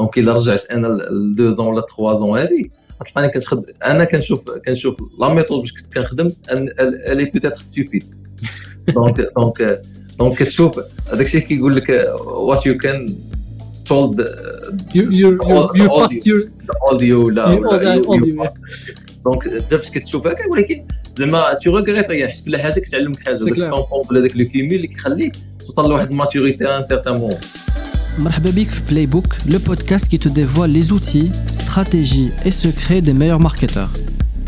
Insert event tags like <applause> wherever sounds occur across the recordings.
دونك الا رجعت أنا لدو زون ولا تخوا زون هادي غتلقاني كنخدم أنا كنشوف كنشوف لا ميثود باش كنت كنخدم الي بيتيتر ستوبيد دونك دونك دونك كتشوف هذاك الشيء كيقول لك وات يو كان told you you you, pass your audio لا دونك انت باش كتشوف هكا ولكن زعما تو ريغريت حيت كل حاجة كتعلمك حاجة. داك الكونفون ولا داك لو كيمي اللي كيخليك توصل لواحد الماتوريتي ان سيغتان مومون مرحبا بك في بلاي بوك لو بودكاست qui te dévoile les outils, stratégies et secrets des meilleurs marketeurs.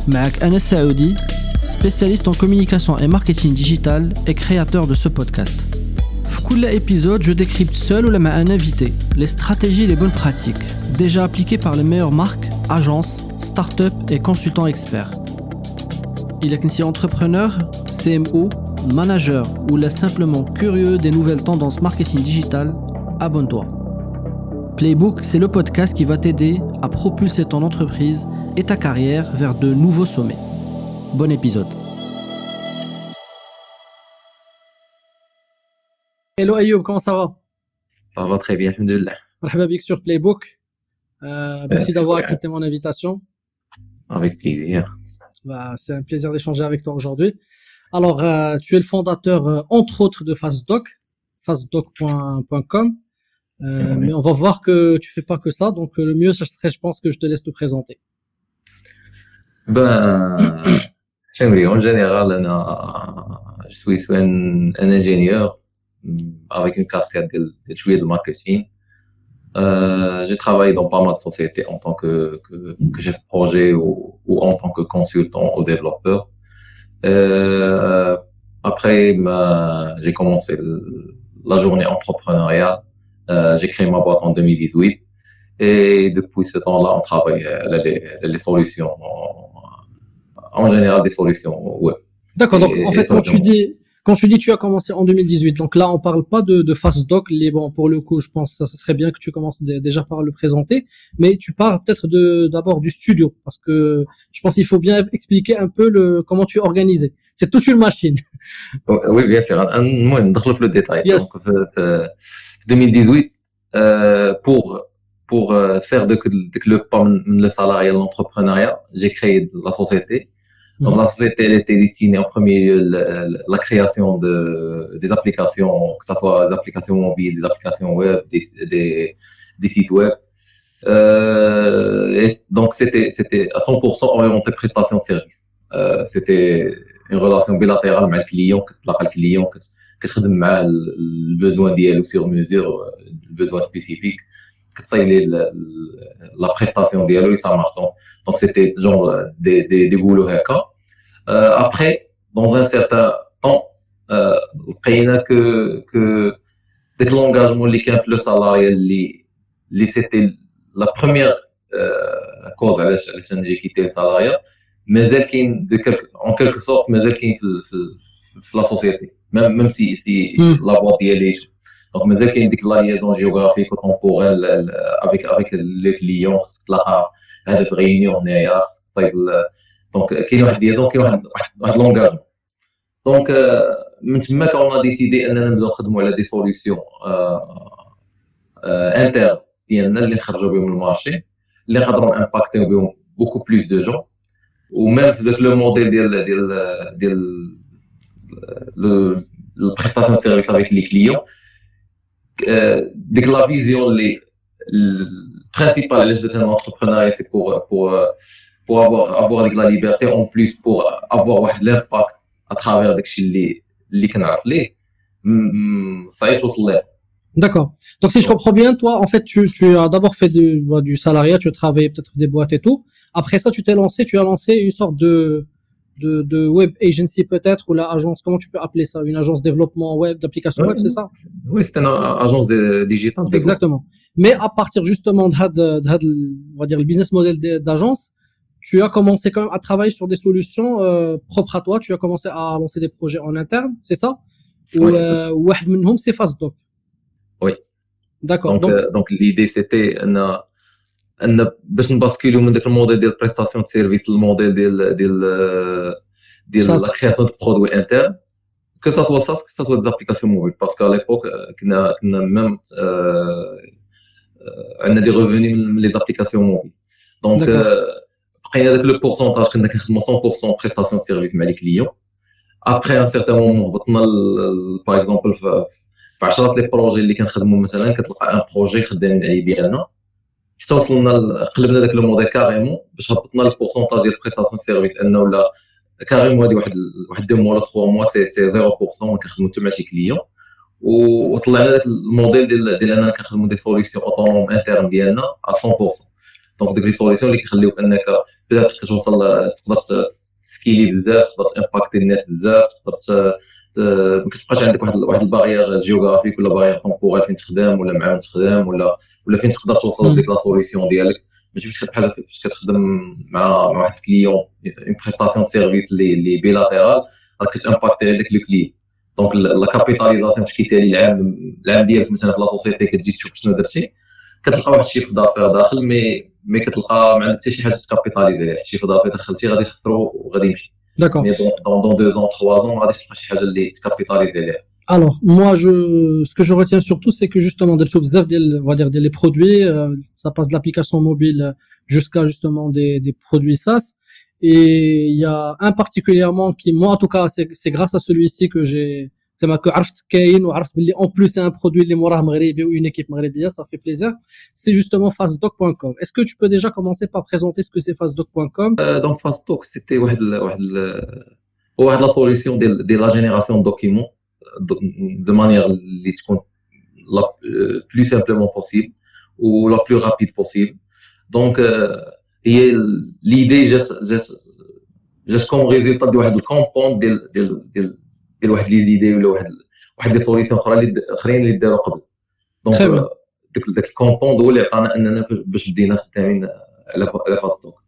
معك أنس سعودي, spécialiste en communication et marketing digital et créateur de ce podcast. Dans chaque épisode, je décrypte seul ou avec un invité les stratégies et les bonnes pratiques déjà appliquées par les meilleures marques, agences, startups et consultants experts. Il est ainsi entrepreneur, CMO, manager ou là simplement curieux des nouvelles tendances marketing digital abonne-toi. Playbook, c'est le podcast qui va t'aider à propulser ton entreprise et ta carrière vers de nouveaux sommets. Bon épisode. Hello Ayoub, comment ça va? Ça va très bien, alhamdoulilah. Marhaba sur Playbook. Euh, merci d'avoir accepté mon invitation. Avec plaisir. Bah, c'est un plaisir d'échanger avec toi aujourd'hui. Alors, euh, tu es le fondateur, euh, entre autres, de FastDoc, fastdoc.com. Euh, mais on va voir que tu fais pas que ça, donc euh, le mieux, ce serait, je pense, que je te laisse te présenter. Ben, en général, je suis un, un, ingénieur avec une casquette de, de, de marketing. Euh, j'ai travaillé dans pas mal de sociétés en tant que, que, que chef de projet ou, ou, en tant que consultant ou développeur. Euh, après, ben, j'ai commencé la journée entrepreneuriale j'ai créé ma boîte en 2018 et depuis ce temps-là, on travaille euh, les, les solutions, en, général des solutions web. D'accord, donc en fait, quand tu dis quand tu dis tu as commencé en 2018, donc là on parle pas de, de FastDoc, les bon pour le coup je pense que ça serait bien que tu commences déjà par le présenter, mais tu parles peut-être de d'abord du studio parce que je pense qu'il faut bien expliquer un peu le comment tu es organisé. C'est toute une machine. Oui bien sûr. Moi je le détail. Yes. Donc, 2018 euh, pour pour euh, faire de, de, le le salariat l'entrepreneuriat j'ai créé la société. Donc la société elle était destinée en premier lieu la, la création de des applications que ce soit des applications mobiles des applications web des des, des sites web. Euh, et donc c'était c'était à 100% orienté prestation de service. Euh, c'était une relation bilatérale avec le client que le client كتخدم معاه البوزوان ديالو سيغ ميزور البوزوان سبيسيفيك كتصايلي لا بريستاسيون ديالو سا مارش دونك سيتي جونغ دي دي دي بولو هكا ابخي دون ان سيرتان طون لقينا كو كو ديك لونغاجمون اللي كان في لو سالاري اللي اللي سيتي لا بروميير كوز علاش علاش نجي كيتي السالاريا مازال كاين اون كيلكو سورت مازال كاين في في لا سوسيتي Si mm. la boîte est donc mais il y a une liaison géographique ou temporelle avec avec les clients là هذا في réunion هنايا donc كاين واحد liaison كاين واحد واحد langage donc من تما كنا décidé اننا نبداو نخدموا على des solutions internes ديالنا اللي نخرجوا بهم ال marché اللي نقدروا impactيو بهم beaucoup plus de gens و même في ذاك le modèle ديال ديال ديال le, la prestation de service avec les clients. Euh, dès que la vision les, principale de un entrepreneuriat, c'est pour, pour, pour avoir, avoir de la liberté, en plus pour avoir l'impact à travers les les les ça est aussi D'accord. Donc si je comprends bien, toi, en fait, tu, tu as d'abord fait du, du salariat, tu as travaillé peut-être des boîtes et tout. Après ça, tu t'es lancé, tu as lancé une sorte de, de, de web agency peut-être ou la agence comment tu peux appeler ça une agence développement web d'application web c'est ça? Oui c'est une agence digitale exactement. Mais à partir justement de, de, de, on va dire le business model d'agence tu as commencé quand même à travailler sur des solutions euh, propres à toi. Tu as commencé à lancer des projets en interne c'est ça? Ou euh, c'est FastDoc. Oui. D'accord. Donc, donc, euh, donc l'idée c'était أن باش نباسكيلو من داك الموديل ديال بريستاسيون سيرفيس للموديل ديال ديال ديال لا كرياسيون دو برودوي انترن que ça soit SaaS que ça soit des applications mobiles parce que على l'époque كنا كنا même عندنا des revenus من les applications mobiles donc بقينا داك le pourcentage كنا كنخدموا 100% prestation service مع les clients après un certain moment هبطنا par exemple في 10 les projets اللي كنخدموا مثلا كتلقى un projet خدامين عليه ديالنا. حتى وصلنا قلبنا داك le modèle carrément باش هبطنا ال pourcentage ديال prestation service انه ولا carrément هذه واحد واحد دو موا ولا 3 موا سي سي 0% ما كنخدموا حتى مع شي client. وطلعنا داك الموديل ديال ديال اننا كنخدموا des solutions autonomes internes ديالنا 100% donc ديك les solutions اللي كيخليوك انك بدات كتوصل تقدر تscaleي بزاف تقدر تimpacter الناس بزاف تقدر ما كتبقاش عندك واحد واحد ال barrière géographique ولا barrière temporelle فين تخدم ولا معاهم تخدم ولا ولا فين تقدر توصل ديك la solution ديالك. ماشي فاش بحال فاش كتخدم مع مع واحد ال client en prestation service اللي اللي bilatéral راك كتimpacter هذاك le client donc la capitalisation فاش كيسالي العام العام ديالك مثلا في la société كتجي تشوف شنو درتي. كتلقى واحد ال chiffre d'affaires داخل مي مي كتلقى ما عندك حتى شي حاجة تcapitaliser عليها. ال chiffre d'affaires دخلتي غادي تخسرو وغادي يمشي. D'accord. Mais dans, dans, deux ans, trois ans, on va capitaliser. Alors, moi, je, ce que je retiens surtout, c'est que justement, des, on va dire, des, les produits, euh, ça passe de l'application mobile jusqu'à justement des, des produits SaaS. Et il y a un particulièrement qui, moi, en tout cas, c'est grâce à celui-ci que j'ai, زعما كو عرفت كاين وعرفت باللي اون بلوس ان برودوي اللي موراه مغربي ou une équipe مغربيه ça fait plaisir c'est justement fastdoc.com est-ce que tu peux déjà commencer par présenter ce que c'est fastdoc.com euh, donc fastdoc c'était واحد واحد واحد la solution de, de la génération de documents de, de manière اللي تكون la plus simplement possible ou la plus rapide possible donc هي l'idée juste juste juste comme résultat de واحد الكومبوند ديال ديال ديال واحد لي زيدي ولا واحد واحد لي سوليسيون اخرى اللي اخرين اللي داروا قبل دونك داك داك الكومبوند هو اللي عطانا اننا باش بدينا خدامين على على فاستوك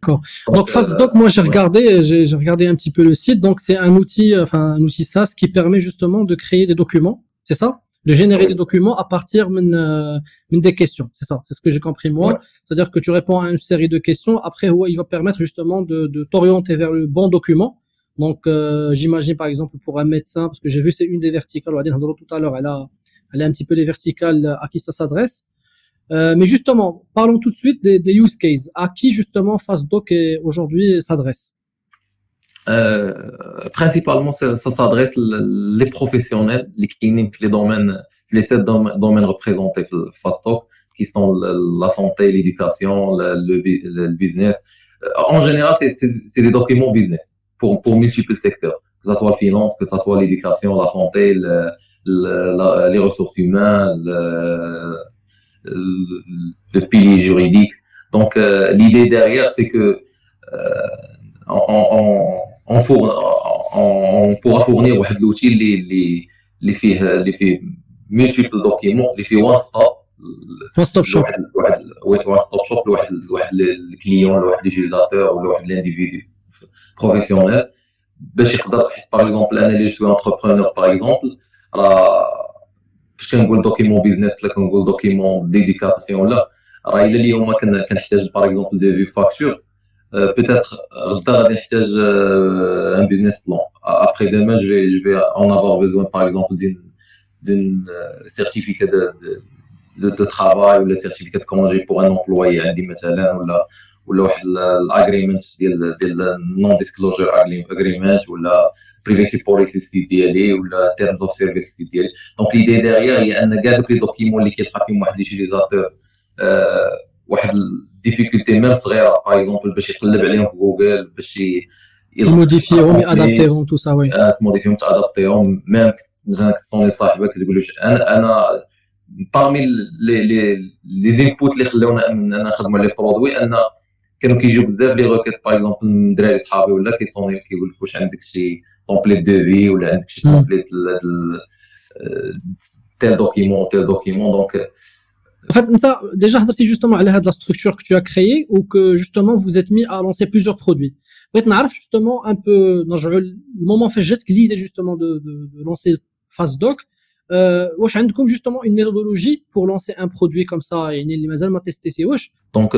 D'accord. Donc, FastDoc, moi j'ai regardé, j'ai regardé un petit peu le site. Donc, c'est un outil, enfin un outil SaaS qui permet justement de créer des documents. C'est ça De générer des documents à partir de, des questions. C'est ça. C'est ce que j'ai compris moi. Ouais. C'est-à-dire que tu réponds à une série de questions. Après, ouais, il va permettre justement de, de t'orienter vers le bon document donc, euh, j'imagine par exemple pour un médecin, parce que j'ai vu c'est une des verticales, on va dire tout à l'heure, elle a, elle a un petit peu les verticales à qui ça s'adresse. Euh, mais justement, parlons tout de suite des, use cases. À qui justement FastDoc aujourd'hui s'adresse? Euh, Principalement, ça, s'adresse les professionnels, les cliniques, les domaines, les sept domaines représentés FastDoc, qui sont la santé, l'éducation, le, business. En général, c'est des documents business pour, pour multiples secteurs, que ce soit la finance, que ce soit l'éducation, la santé, les ressources humaines, le, le pilier juridique. Donc euh, l'idée derrière, c'est que euh, on, on, pourra fournir l'outil les, les, les, fait, les multiples documents, les fait one stop. One stop shop. One stop shop, le client, le utilisateur, l'individu بروفيسيونيل باش يقدر باغ اكزومبل انا اللي جو انتربرونور باغ اكزومبل راه فاش كنقول دوكيمون بيزنس ولا كنقول دوكيمون ديديكاسيون ولا راه الا اليوم كنحتاج باغ اكزومبل دو في فاكتور peut-être غدا غادي نحتاج ان بيزنس بلان après demain je vais je vais en avoir besoin par exemple d'une d'une certificat de, de de, de travail ou le certificat de congé pour un employé عندي مثلا ولا ولا واحد الاجريمنت ديال ديال نون ديسكلوجر اجريمنت ولا privacy policy ديالي ولا terms of service ديالي. donc l'idée derrière هي أن كاع دوك les documents اللي كيلقى فيهم واحد l'utilisateur واحد ال difficulté même صغيرة. par exemple باش يقلب عليهم في جوجل باش يموديفيهم يأدابتيهم. تو سا وي تموديفيهم تأدابتيهم. ميم مثلا كتصوني صاحبك تقول له أنا أنا parmi les les inputs اللي خلاونا اننا نخدموا les produits أن كانوا كيجيو بزاف لي روكيت باغ اكزومبل من دراري صحابي ولا كيصوني كيقول لك واش عندك شي تومبليت دو في ولا عندك شي تومبليت تيل دوكيمون تيل دوكيمون دونك En fait, ça, déjà, c'est justement à la structure que tu as créée ou que justement vous êtes mis à lancer plusieurs produits. Peut-être justement un peu, dans le moment fait geste, l'idée justement de, de, de lancer FastDoc, واش عندكم جوستومون اون ميثودولوجي بور لونسي ان برودوي كوم سا يعني اللي مازال ما تيستيسي واش دونك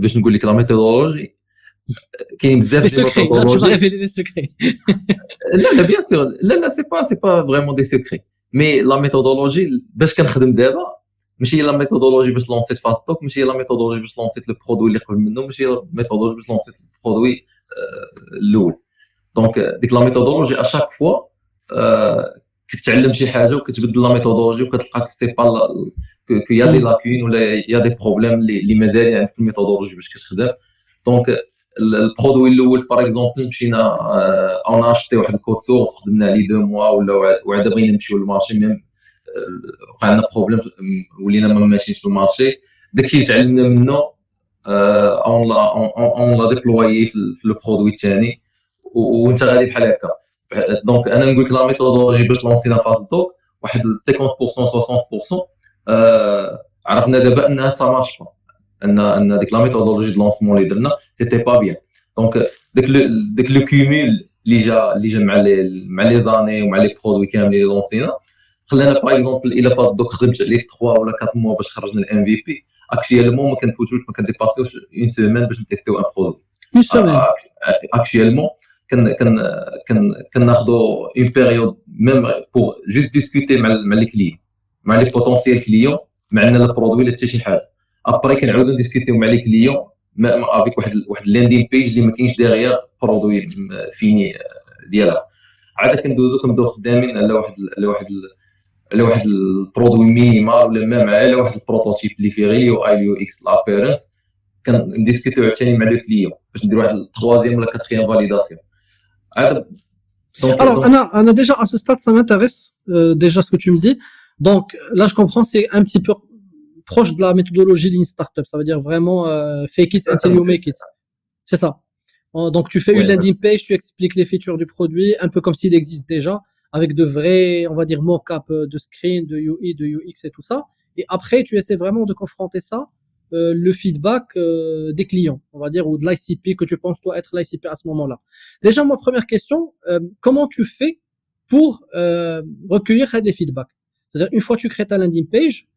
باش نقول لك لا ميثودولوجي كاين بزاف ديال الميثودولوجي لي سكري لا لا بيان سور لا لا سي با سي با فريمون دي سكري مي لا ميثودولوجي باش كنخدم دابا ماشي هي لا ميثودولوجي باش لونسيت فاست توك ماشي هي لا ميثودولوجي باش لونسيت البرودوي اللي قبل منه ماشي هي لا ميثودولوجي باش لونسيت البرودوي الاول دونك ديك لا ميثودولوجي اشاك فوا كتعلم شي حاجة وكتبدل لا ميثودولوجي وكتلقى سي با qu'il y a des lacunes ولا y a des problèmes اللي مازال يعني في ال méthodologie باش كتخدم. donc ال produit الأول par exemple مشينا on achète واحد ال code source خدمنا عليه deux mois ولا وعاد بغينا نمشيو لل marché même وقع لنا problème ولينا ما ماشيينش لل marché. داكشي اللي تعلمنا منه on l'a on l'a déployé في ال produit الثاني وانت غادي بحال هكا. دونك انا نقول لك لا ميثودولوجي باش لونسينا فاز دوك واحد 50% 60% عرفنا دابا انها سا مارش با ان ان ديك لا ميثودولوجي دو لونسمون اللي درنا سيتي با بيان دونك داك داك لو كيمول اللي جا اللي جا مع لي مع لي زاني ومع لي برودوي كاملين اللي لونسينا خلانا باغ اكزومبل الا فاز دوك خدمت عليه 3 ولا 4 موا باش خرجنا الام في بي اكشيالمون ما كنفوتوش ما كنديباسيوش اون سيمين باش نتيستيو ان برودوي اون سيمين اكشيالمون كن كن كن كناخذوا une période même pour juste discuter مع مع les clients مع les potentiels clients مع إن ال produit ولا حتى شي حاجة après كنعاودو نdiscuterيو مع les clients avec واحد واحد ال landing page اللي ما كاينش derrière produit fini ديالها. عاد كندوزو كنبداو خدامين على واحد على واحد على واحد ال produit minimal ولا même على واحد ال prototype اللي فيه غير UI UX l'apparence كنdiscuterيو عاوتاني مع le client باش نديرو واحد ال troisième ولا quatrième validation Alors, Anna, Anna, déjà, à ce stade, ça m'intéresse, euh, déjà, ce que tu me dis. Donc, là, je comprends, c'est un petit peu proche de la méthodologie Lean Startup. Ça veut dire vraiment euh, fake it until you make it. C'est ça. Donc, tu fais une landing page, tu expliques les features du produit, un peu comme s'il existe déjà, avec de vrais, on va dire, mock-up de screen, de UI, de UX et tout ça. Et après, tu essaies vraiment de confronter ça euh, le feedback euh, des clients, on va dire, ou de l'ICP que tu penses toi être l'ICP à ce moment-là. Déjà, ma première question, euh, comment tu fais pour recueillir des feedbacks? C'est-à-dire, une fois que tu crées ta landing page,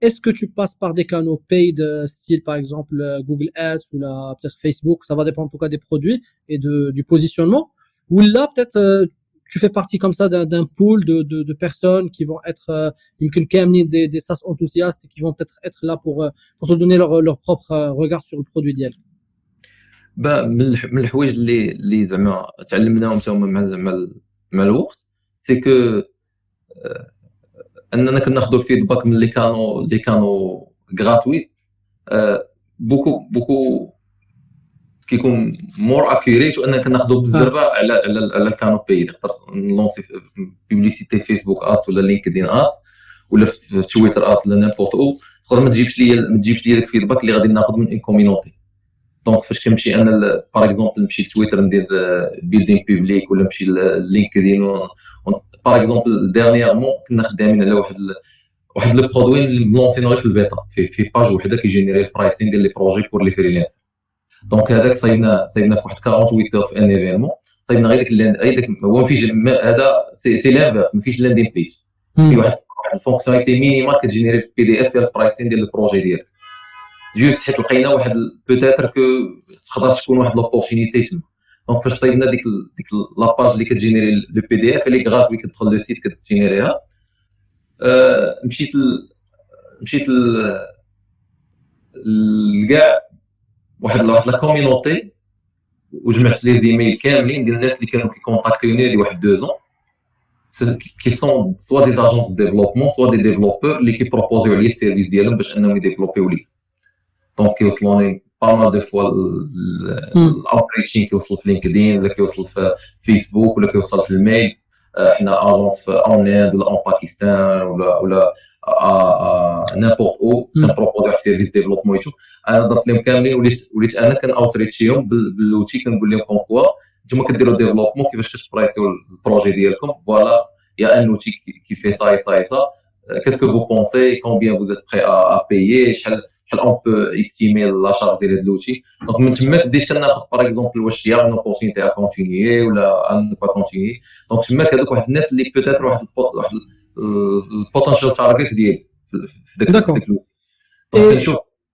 est-ce que tu passes par des canaux paid, style par exemple Google Ads ou peut-être Facebook, ça va dépendre en tout cas des produits et de, du positionnement, ou là peut-être tu fais partie comme ça d'un pool de, de, de, personnes qui vont être euh, des, des SAS enthousiastes et qui vont peut-être être là pour, euh, pour te donner leur, leur propre euh, regard sur le produit ديالك با من الحوايج اللي اللي زعما تعلمناهم حتى هما مع مع مع الوقت سي كو اننا كناخذوا الفيدباك من اللي كانوا اللي كانوا غراتويت بوكو بوكو كيكون more accurate وأننا كناخذوا بالزربه على على على ال canaux payants نقدر نlancer publicité Facebook Ads ولا LinkedIn Ads ولا في Twitter Ads ولا n'importe où تقدر ما تجيبش ليا ما تجيبش ليا ال feedback اللي غادي ناخذ من une community donc فاش كنمشي أنا par exemple نمشي لتويتر ندير build in public ولا نمشي ل LinkedIn par exemple dernièrement كنا خدامين على واحد واحد le produit اللي ملlancerينا في البيتا في في page وحده كيgénérer ال pricing ديال les projets pour les freelances donc هذاك صايبنا صايبنا في واحد 48 heures في un événement صايبنا غير داك غير داك هو ما فيش هذا c'est l'inverse ما فيش landing page في واحد ال fonctionnalité minimale كتgénérer في PDF ديال ال pricing ديال ال projet ديالك. juste حيت لقينا واحد peut-être que تقدر تكون واحد l'opportunité تما. donc فاش صايبنا ديك ديك la page اللي كتgénérer le PDF اللي gratuit كتدخل le site كتgénérerها. مشيت مشيت لكاع واحد واحد la community وجمعت les emails كاملين ديال الناس اللي كانوا كيcontacterوني لي واحد deux ans qui sont soit des agences développement soit des développeurs اللي كيproposerيو عليا ال service ديالهم باش انهم يdévelopperيو لي donc كيوصلوني pas mal de fois ال outreaching كيوصل في LinkedIn ولا كيوصل في فيسبوك ولا كيوصل في ال mail حنا agence en Inde ولا au Pakistan ولا ولا n'importe où كنproposer واحد ال service développement et tout أنا درت لهم كاملين وليت وليت أنا كنoutreachيهم باللوتي كنقول لهم quand quoi نتوما كديروا développement كيفاش كتبرايسيو ال projet ديالكم voilà y a un outil qui fait ça ça ça qu'est-ce que vous pensez combien vous êtes prêt à payer شحال شحال on peut estimer la charge ديال هاد l'outil donc من تما بديت كناخذ par exemple واش y a une opportunité à continuer ولا ne pas continuer donc تماك هذوك واحد الناس اللي peut-être واحد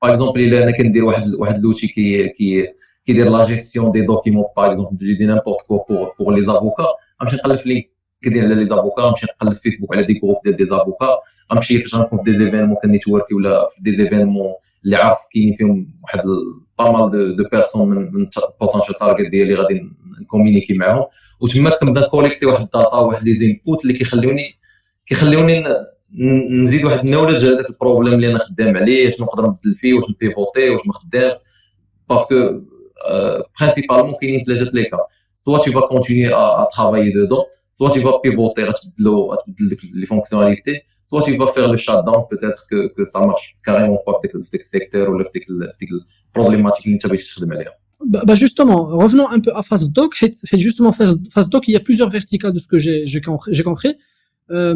par exemple الا أنا كندير واحد واحد l'outil qui qui كيدير la gestion des documents par exemple de n'importe quoi pour pour les avocats غنمشي نقلب في LinkedIn على les avocats غنمشي نقلب في فيسبوك على des groupes ديال des avocats غنمشي فاش غنكون في des événements كنيتوركي ولا في des événements اللي عارف كاين فيهم واحد pas mal de personnes من potential target ديالي غادي نكومينيكي معاهم وتما كنبدا كوليكتي واحد ال data واحد les inputs اللي كيخليوني كيخليوني نزيد واحد النولج على داك البروبليم اللي انا خدام عليه شنو نقدر نبدل فيه واش نبيفوتي واش ما خدامش باسكو برينسيبالمون كاينين ثلاثه لي كا سوا tu vas continuer à, à travailler dedans soit tu vas pivoter غتبدلو غتبدل ديك لي فونكسيوناليتي soit tu vas faire le shutdown peut-être que que ça marche carrément pas في ديك السيكتور ولا في ديك في ديك البروبليماتيك اللي انت باغي تخدم عليها Bah, bah, justement, revenons un peu à FastDoc. Justement, FastDoc, il y a plusieurs verticales de ce que j'ai compris. Euh,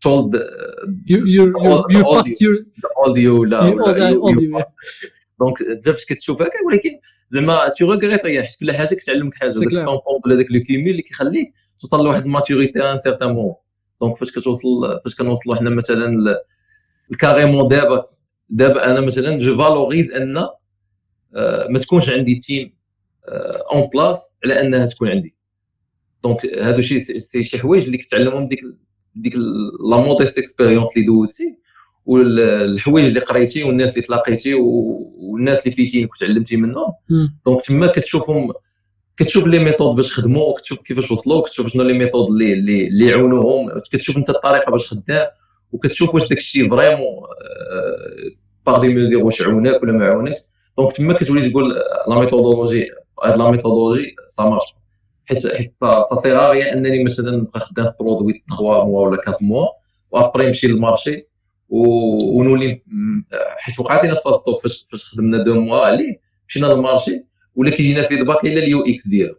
told you you you, pass your audio لا دونك باش كتشوف هكا ولكن زعما تو ريغريت حيت كل حاجة كتعلمك حاجة داك الكومبون ولا داك لو كيمي اللي كيخليك توصل لواحد الماتوريتي ان سيغتان مون دونك فاش كتوصل فاش كنوصلوا حنا مثلا الكاريمون دابا دابا أنا مثلا جو فالوريز ان ما تكونش عندي تيم اون بلاس على انها تكون عندي donc هادو شي شي حوايج اللي كتعلمهم ديك ديك la modeste expérience اللي دوزتي والحوايج اللي قريتي والناس اللي تلاقيتي والناس اللي فيتينك وتعلمتي منهم. donc تما كتشوفهم كتشوف les méthodes باش خدموا وكتشوف كيفاش وصلوا كتشوف شنو les méthodes اللي اللي, اللي يعاونوهم كتشوف انت الطريقة باش خدام وكتشوف واش داك الشيء vraiment par des mesures واش عاوناك ولا ما عاوناكش donc تما كتولي تقول la méthodologie هاد la méthodologie ça marche حيت حيت سا سي غير إنني مثلا نبقى خدام produit 3 mois ولا 4 mois و après نمشي لل marché ونولي حيت وقعت لنا FastDoc فاش فاش خدمنا deux mois عليه مشينا لل marché ولا كيجينا feedback إلا ال UX ديالو.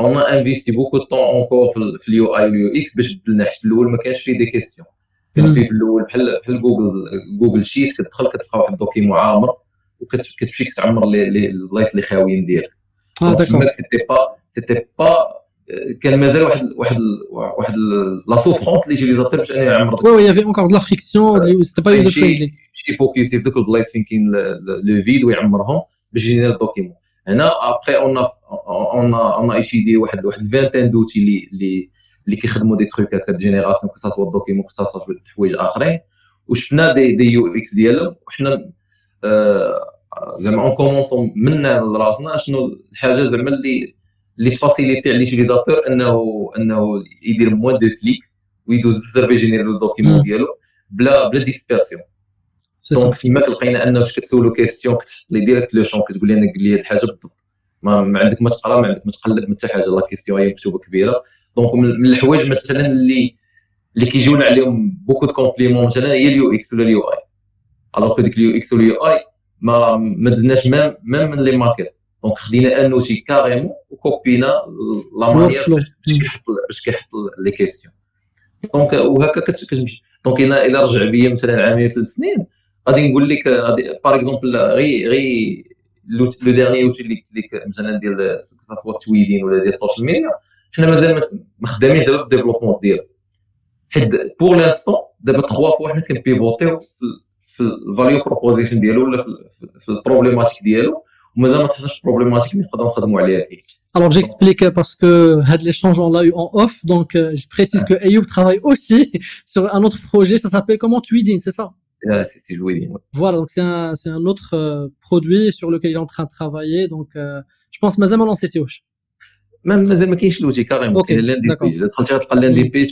on investit beaucoup de temps encore في ال UI وال UX باش بدلنا حيت في الأول ما كانش فيه des questions كان فيه في الأول بحال بحال جوجل Google Sheet كتدخل كتلقى واحد ال document عامر وكتمشي كتعمر البلايص اللي خاويين ديالك. آه d'accord c'était pas c'était pas كان مازال واحد واحد واحد la souffrance اللي l'utilisateur باش أنا يعمر oui oui encore de la friction c'était pas user friendly شي فوكسي في دوك البلايص فين كاين le vide ويعمرهم باش يجينا ال document هنا après on on on étudie واحد واحد ال vingtaine d'outils اللي اللي اللي كيخدموا des trucs هكا génération que ce soit document que ce soit حوايج اخرين وشفنا des des UX ديالهم وحنا زعما on commence منا لراسنا شنو الحاجة زعما اللي اللي تفاسيليتي على l'utilisateur انه انه يدير moins de clics ويدوز بزاف يجينير le document ديالو بلا بلا dispersion donc فيما لقينا انه فاش كتسولو question كتحط لي direct le champ كتقول لي أنا قول لي هذه الحاجة بالضبط ما, ما عندك ما تقرا ما عندك ما تقلب حتى حاجة la question هي مكتوبه كبيره donc من الحوايج مثلا اللي اللي كيجيونا عليهم beaucoup de compliments مثلا هي ال UX ولا ال UI alors que ديك ال UX ولا ال UI ما ما دزناش même même من لي ماركت donc خدينا un outil carrément وكوبينا la manière باش كيحط باش كيحط les questions donc وهكا كتمشي donc الا رجع بيا مثلا عامين ثلاث سنين غادي نقول لك par exemple غي غي le dernier outil اللي لك مثلا ديال soit Tweedin ولا ديال ال social media حنا مازال ما خدامينش دابا في ال développement ديالو حيت pour l'instant دابا trois fois حنا كنبيفوتيو في ال value proposition ديالو ولا في ال problématique ديالو ومازال ما تحتاجش بروبليماتيك اللي نقدروا نخدموا عليها فيه Alors j'explique parce que had l'échange on l'a eu en off donc euh, je précise que Ayoub travaille aussi <laughs> sur un autre projet ça s'appelle comment Tweeding c'est ça Ah, c'est joué. Voilà, donc c'est un, c'est un autre euh, produit sur lequel il est en train de travailler. Donc, euh, je pense مازال ما لونسيتيوش. مازال ما كاينش l'outil carrément. Ok, d'accord. دخلتي تلقى لاندي بيج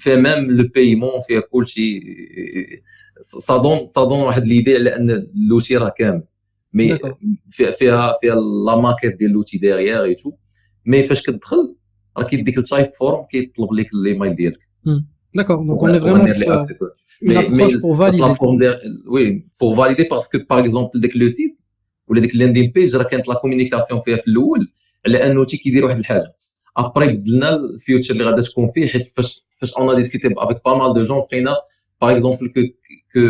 فيها ميم لو بايمون فيها كلشي ça donne ça donne واحد ليدي على ان l'outil راه كامل. مي فيها فيها فيها لا ماكيت ديال l'outil ديغيير اي تو مي فاش كتدخل راه كيديك التايب فورم كيطلب لك الايميل ديالك. D'accord, donc on est vraiment une approche pour valider. Oui, pour valider parce que par exemple داك لو سيت ولا ديك اللاندين بيج راه كانت لا كومونيكاسيون فيها في الاول على انه تي كيدير واحد الحاجه ابري بدلنا الفيوتشر اللي غادا تكون فيه حيت فاش فاش اون ديسكوتي افيك با مال دو جون لقينا باغ اكزومبل كو كو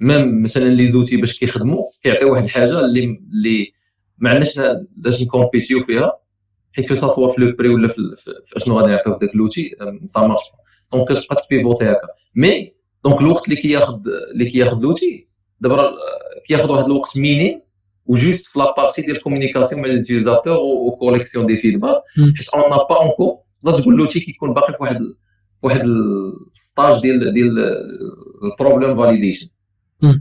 ميم مثلا لي زوتي باش كيخدموا كيعطيو واحد الحاجة اللي اللي ما عندناش باش نكومبيتيو فيها حيت كو سوا في لو بري ولا في أشنو غادي نعطيو داك لوتي سا مارش دونك كتبقى تبيفوتي هكا. mais donc الوقت اللي كياخذ اللي كياخذ l'outil دابا كياخذ واحد الوقت ميني و juste في la partie ديال ال communication مع l'utilisateur و collection des feedbacks حيت on pas encore تقدر تقول l'outil كيكون باقي في واحد واحد ال stage ديال ديال ال problem validation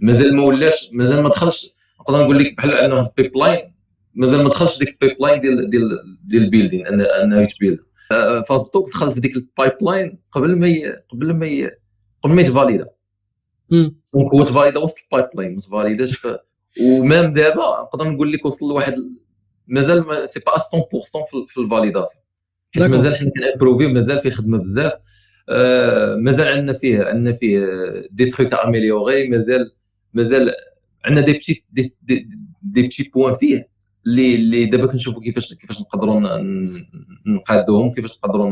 مازال ما ولاش مازال ما دخلش. نقدر نقول لك بحال أنه ال pipeline مازال ما دخلش ديك ال pipeline ديال ديال ديال ال building انه يتبيلد Fastdok دخل في ديك ال pipeline قبل ما قبل ما قبل ما يتفاليدا. donc هو تفاليدا وسط ال pipeline ما تفاليداش و même دابا نقدر نقول لك وصل لواحد مازال c'est pas 100% في ال validation مازال حنا كنابروفي مازال فيه خدمة بزاف. مازال عندنا فيه عندنا فيه دي تروك اميليوري مازال مازال عندنا دي بتي دي, دي, دي بتي بوان فيه اللي اللي دابا كنشوفوا كيفاش كيفاش نقدروا نقادوهم كيفاش نقدروا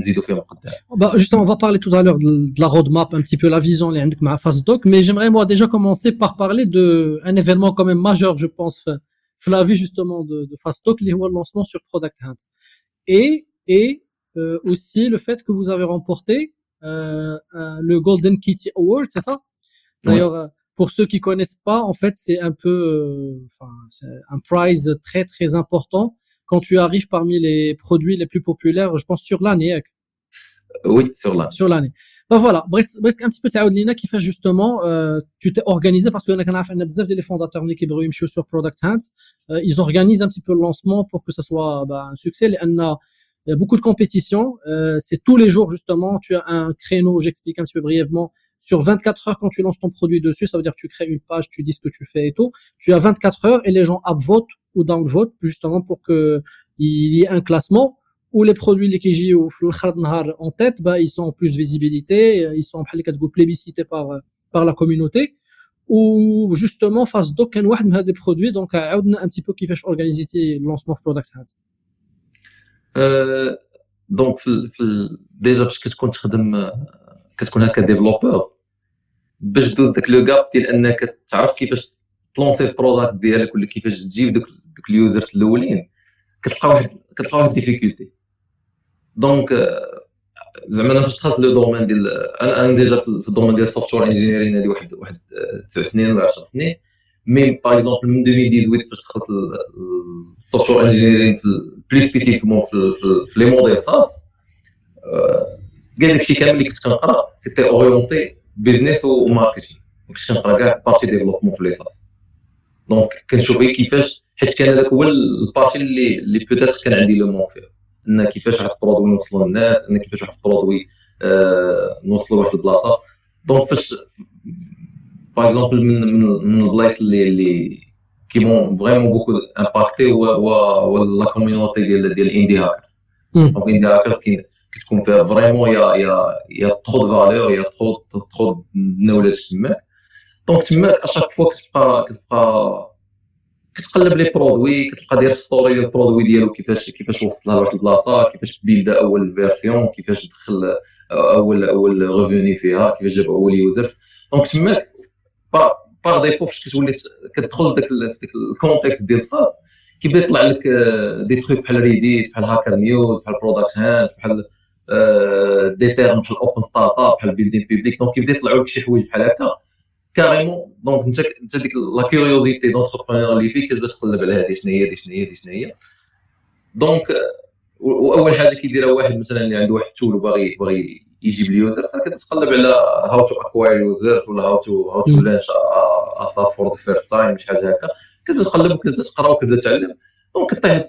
نزيدوا فيهم قدام bah justement on va parler tout à l'heure de la roadmap un petit peu la vision اللي عندك مع Fastdoc mais j'aimerais moi déjà commencer par parler de un événement quand même majeur je pense في la vie justement de, de Fastdoc اللي هو le lancement sur Product Hunt et et euh, aussi le fait que vous avez remporté euh, le Golden Kitty Award, c'est ça D'ailleurs, euh, pour ceux qui connaissent pas, en fait, c'est un peu, enfin, un prize très très important quand tu arrives parmi les produits les plus populaires, je pense sur l'année. Oui, sur l'année. Sur l'année. Ben voilà, presque un petit peu تعاود qui fait justement euh, tu t'es organisé parce que a كنعرف ان بزاف ديال les fondateurs اللي كيبغيو يمشيو sur Product Hunt, euh, ils organisent un petit peu le lancement pour que ça soit ben, un succès لان beaucoup de compétitions. Euh, c'est tous les jours, justement. Tu as un créneau, j'explique un petit peu brièvement, sur 24 heures quand tu lances ton produit dessus. Ça veut dire que tu crées une page, tu dis ce que tu fais et tout. Tu as 24 heures et les gens votent ou vote justement, pour que il y ait un classement où les produits les KJ ou en tête, bah, ils sont en plus visibilité, ils sont plébiscités par, par la communauté. Ou justement, face d'aucun des produits, donc, un petit peu qui fait organiser le lancement de Product donc في, déjà فاش كتكون تخدم كتكون هكا développeur باش دوز داك le cap ديال انك تعرف كيفاش تلونسي ال product ديالك ولا كيفاش تجيب دوك دوك ال users الأولين كتلقى واحد كتلقى واحد difficulté donc زعما أنا فاش دخلت le domaine ديال أنا أنا déjà في ال domaine ديال ال software engineering هذه واحد واحد تسع سنين ولا 10 سنين. mais par exemple من 2018 فاش دخلت ال software engineering plus spécifiquement في les modèles SaaS كاع داكشي كامل اللي كنت كنقرا c'était orienté business و marketing ما كنتش كنقرا كاع partie développement في les SaaS donc كنشوف كيفاش حيت كان هذاك هو ال partie اللي اللي peut-être كان عندي le manque فيها ان كيفاش واحد ال produit نوصلوا للناس ان كيفاش واحد ال produit نوصلوا لواحد البلاصه donc فاش par exemple من من البلايص اللي اللي vraiment beaucoup impacté ou, ou, ou la communauté ديال ديال ال Indie Hackers donc Indie Hackers كتكون فيها فريمون يا يا يا دو فالور يا ترو ترو نولج تماك donc تماك à chaque fois كتبقى كتبقى كتقلب les produits كتلقى داير story ديال ال produit ديالو كيفاش كيفاش وصلها لواحد البلاصه كيفاش بيلدا اول version كيفاش دخل اول اول revenu فيها كيفاش جاب اول user donc تماك par défaut فاش كتولي كتدخل داك ال context ديال ال SaaS كيبدا يطلع لك دي تخيك بحال Reddit بحال Hacker News بحال Product Hunt بحال des termes بحال open startup بحال build in public donc كيبدا يطلعوا لك شي حوايج بحال هكا carrément donc انت انت ديك la curiosité d'entrepreneur اللي فيك كتبدا تقلب على هذه شنو هي هذه شنو هي هذه شنو هي donc واول حاجة كيديرها واحد مثلا اللي عنده واحد ال tool وباغي باغي يجيب ال users كتقلب على how to acquire users ولا how to how to launch SaaS for the first time شي حاجة هكا. كتبدا تقلب وكتبدا تقرا وكتبدا تعلم donc كطيح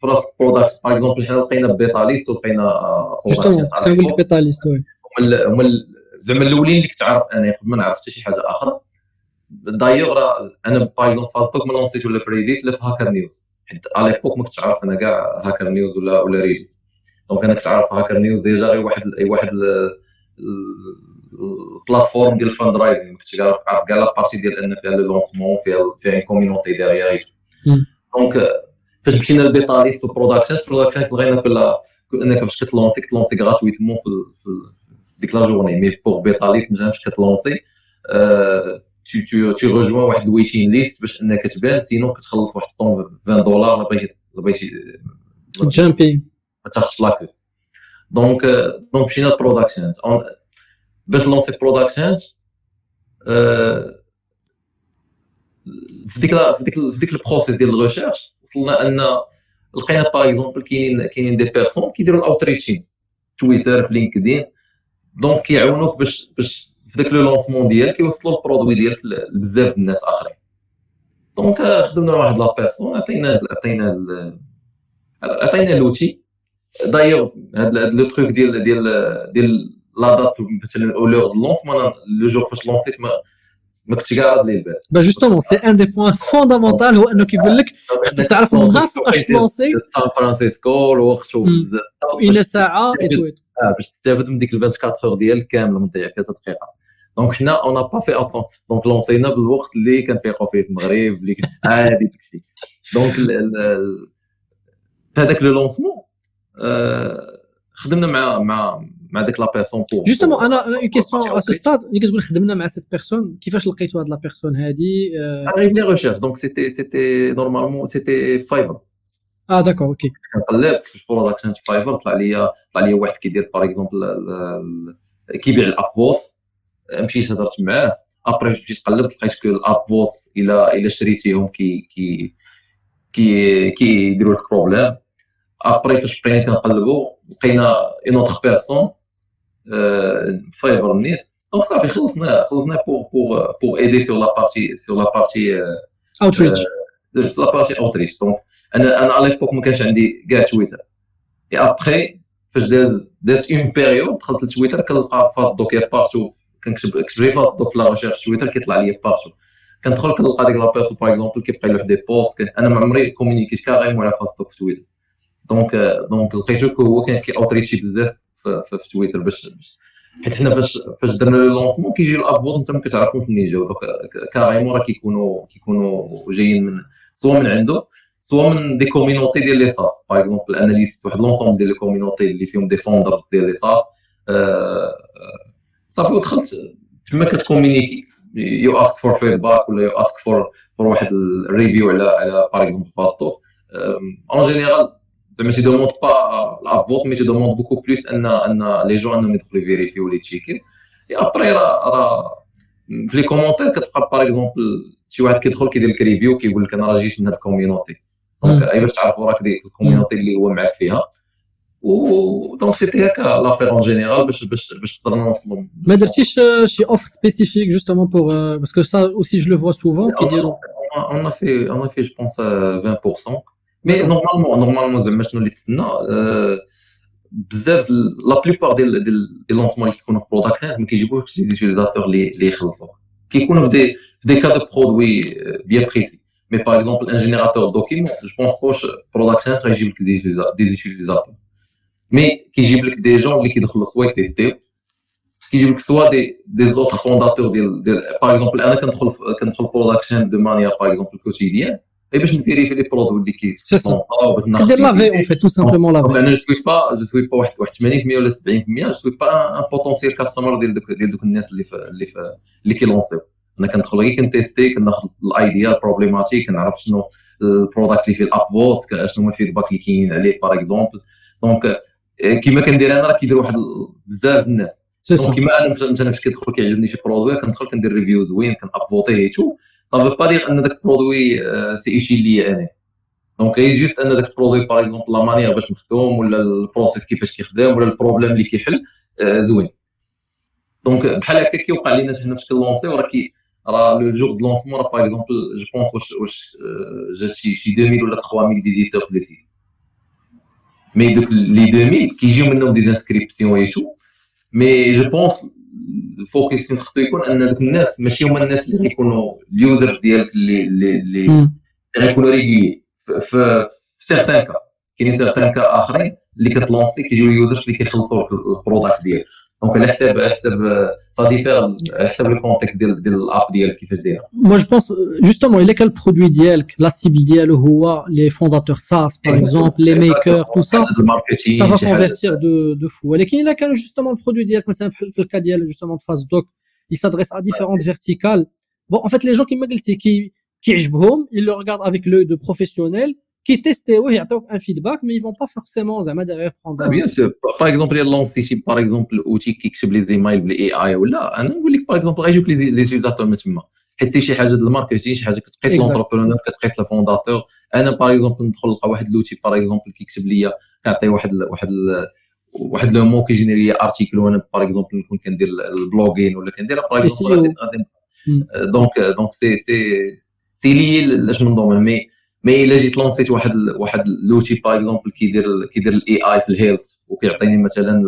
في راسك Product Hunt par exemple حنا لقينا BetaList ولقينا justement oui. هما زعما الأولين اللي كنت عارف أنا قبل ما نعرف حتى شي حاجة أخرى دايوغ أنا par exemple Fastdok ما لونسيت ولا في Reddit لا في Hacker News حيت على ما كنتش عارف أنا كاع Hacker News ولا ولا Reddit donc أنا كنت عارف Hacker News déjà غير واحد واحد ال plateforme ديال ال fundraising ما كنتش عارف كاع la partie ديال إن فيها le lancement فيها فيها community derrière donc فاش مشينا للبيتاليست والبرودكشن البرودكشن بغينا كل انك فاش كتلونسي كتلونسي gratuitement في ديك la journée mais pour BetaList ما كتلونسي. tu, tu, tu rejoins واحد ال waiting list باش انك تبان sinon كتخلص واحد 120 دولار بغيتي بغيتي جامبي ما تاخذش la queue donc donc مشينا ل Product Hunt باش لونسي Product Hunt في ديك في ديك في ديك ال process ديال ال recherche وصلنا ان لقينا par exemple كاينين كاينين des personnes كيديروا ال outreaching Twitter في LinkedIn donc كيعاونوك باش باش في ذاك le lancement ديالك كيوصلوا ال produit ديالك لبزاف الناس اخرين دونك خدمنا واحد لا بيرسون عطينا عطينا عطينا لوتي دايوغ هاد لو تروك ديال ديال ديال لا دات مثلا او لور لونسمون لو جور فاش لونسيت ما ما كنتش كاع راد لي البال با جوستومون سي ان دي بوان فوندامونتال هو انه كيقول لك خصك تعرف النهار فوقاش تلونسي سان فرانسيسكو الوقت بزاف الى ساعه ايتو ايتو باش تستافد من ديك 24 اور ديالك كامله من ضيع كذا دقيقه دونك حنا اون با في اتون دونك لونسينا بالوقت اللي كنفيقوا فيه في المغرب اللي عادي داكشي دونك في هذاك لو لونسمون خدمنا مع مع مع ديك la personne pour justement أنا أنا une question à ce stade ملي كتقول خدمنا مع cette personne كيفاش لقيتوا هاد la personne هادي؟ غير les recherches donc c'était c'était normalement c'était Fiverr آه d'accord okay كنقلب في Product Hunt Fiverr طلع لي طلع لي واحد كيدير par exemple كيبيع ال upvotes مشيت هضرت معاه après مشيت قلبت لقيت que ال upvotes إلى إلى شريتيهم كي كي كي كيديروا لك problème après فاش بقينا كنقلبوا لقينا une autre personne Fiverr نيت donc صافي خلصنا خلصنا pour pour pour aider sur la partie sur la partie outreach la partie outreach donc أنا أنا على ما كانش عندي كاع تويتر اي ابخي فاش داز دازت une période دخلت لتويتر كنلقى Fastdok partout كنكتب كتب لي Fastdok في la recherche Twitter كيطلع لي partout كندخل كنلقى ديك la personne par exemple كيبقى له des posts أنا ما عمري كومونيكيت carrément على Fastdok في Twitter donc donc لقيتو هو كان كي اوتريتشي بزاف في, تويتر باش حيت حنا فاش فاش درنا le lancement كيجي ال upvote انت ما كتعرفوش منين جاو. donc carrément راه كيكونوا كيكونوا جايين من soit من عنده soit من des communautés ديال les SaaS. par exemple أنا ليست واحد l'ensemble ديال les communautés اللي فيهم des founders ديال les SaaS صافي ودخلت تما كتكومينيكي you ask for feedback ولا you ask for for واحد ال review على على par exemple Fastdok en général زعما tu demandes pas l'upvote mais tu demandes beaucoup plus ان ان les gens انهم يدخلوا يفيريفيو لي تشيكي et après راه راه في les commentaires كتلقى par exemple شي واحد كيدخل كيدير لك review كيقول لك أنا راه جيت من هاد ال community donc et باش تعرفوا راك ديك ال community اللي هو معاك فيها و donc c'était هكا l'affaire en général باش باش باش نقدر نوصلوا ما درتيش شي offre spécifique justement pour parce que ça aussi je le vois souvent كيديروا on fait on fait je pense 20% مي نورمالمون نورمالمون زعما شنو اللي تسنى بزاف لا بليبار ديال ديال لي لونسمون اللي كيكونوا في بروداكت ما كيجيبوش لي زيتيليزاتور اللي اللي يخلصوا كيكونوا في دي في دي كا دو برودوي بيان بريسي مي باغ اكزومبل ان جينيراتور دوكيمون جو بونس واش بروداكت غيجيب لك دي زيتيليزاتور مي كيجيب لك دي جون اللي كيدخلوا سوا يتيستيو كيجيب لك سوا دي دي زوتر فونداتور ديال ديال باغ اكزومبل انا كندخل كندخل برودكشن دو مانيير باغ اكزومبل كوتيديان اي باش نفيريفي لي برودوي اللي كي سي سا كدير la fait en fait tout simplement la fait أنا جو سوي با جو سوي با واحد 80% ولا 70% je sais pas un potentiel customer ديال دوك ديال دوك الناس اللي في اللي في اللي كيلونسيو أنا كندخل غير كن testي كناخذ ال idea ال problématique كنعرف شنو ال product اللي فيه ال upvote شنو هما ال feedback اللي كاين عليه par exemple donc كيما كندير أنا راه كيدير واحد بزاف الناس كيما أنا مثلا فاش كيدخل كيعجبني شي produit كندخل كندير review زوين كن upvoteيه tout صافي با دير ان داك البرودوي سي ايشي ليا انا دونك هي جوست ان داك البرودوي باغ اكزومبل لا مانيير باش مخدوم ولا البروسيس كيفاش كيخدم ولا البروبليم اللي كيحل زوين دونك بحال هكا كيوقع لينا حنا فاش كنلونسيو راه كي راه لو جور دو لونسمون راه باغ اكزومبل جو بونس واش واش جات شي شي 2000 ولا 3000 فيزيتور في لي سيت مي دوك لي 2000 كيجيو منهم دي انسكريبسيون اي شو مي جو بونس ال focus خصو يكون أن دوك الناس ماشي هما الناس اللي غيكونوا ال users ديالك اللي اللي اللي غيكونوا réguliers في certains cas كاينين certains cas آخرين اللي كتلونسي كيجيو users اللي كيخلصوا ال product ديالك. دونك على حساب على حساب سا ديفير على حساب لو كونتكست ديال ديال الاب ديالك كيفاش دايره مو جو بونس جوستومون الا كان البرودوي ديالك لا سيبل ديالو هو لي فونداتور ساس باغ اكزومبل لي ميكر تو سا سا فا كونفيرتير دو دو فو ولكن الا كان جوستومون البرودوي ديالك مثلا في الكا ديال جوستومون فاز دوك il s'adresse à différentes verticales. Bon, en fait, les gens qui me disent qui كيعجبهم ils le regardent avec l'œil de professionnel qui كيتيستيوه يعطوك un feedback mais ils vont pas forcément زعما derrière prendre bien sûr par exemple il لونسي شي par exemple outil كيكتب لي زيمايل بالاي اي ولا انا نقول لك par exemple غيجيوك لي زيوزاتور من تما حيت شي حاجه ديال الماركتينغ شي حاجه كتقيس لونتربرونور كتقيس الفونداتور انا باغ اكزومبل ندخل نلقى واحد لوتي باغ اكزومبل كيكتب لي كيعطي واحد واحد واحد لو مو كيجينيري لي ارتيكل وانا باغ اكزومبل نكون كندير البلوغين ولا كندير باغ اكزومبل دونك دونك سي سي سي لي لاش من دومين مي مي إلا جيت lanceيت واحد واحد l'outil par exemple كيدير كيدير ال AI في ال health وكيعطيني مثلا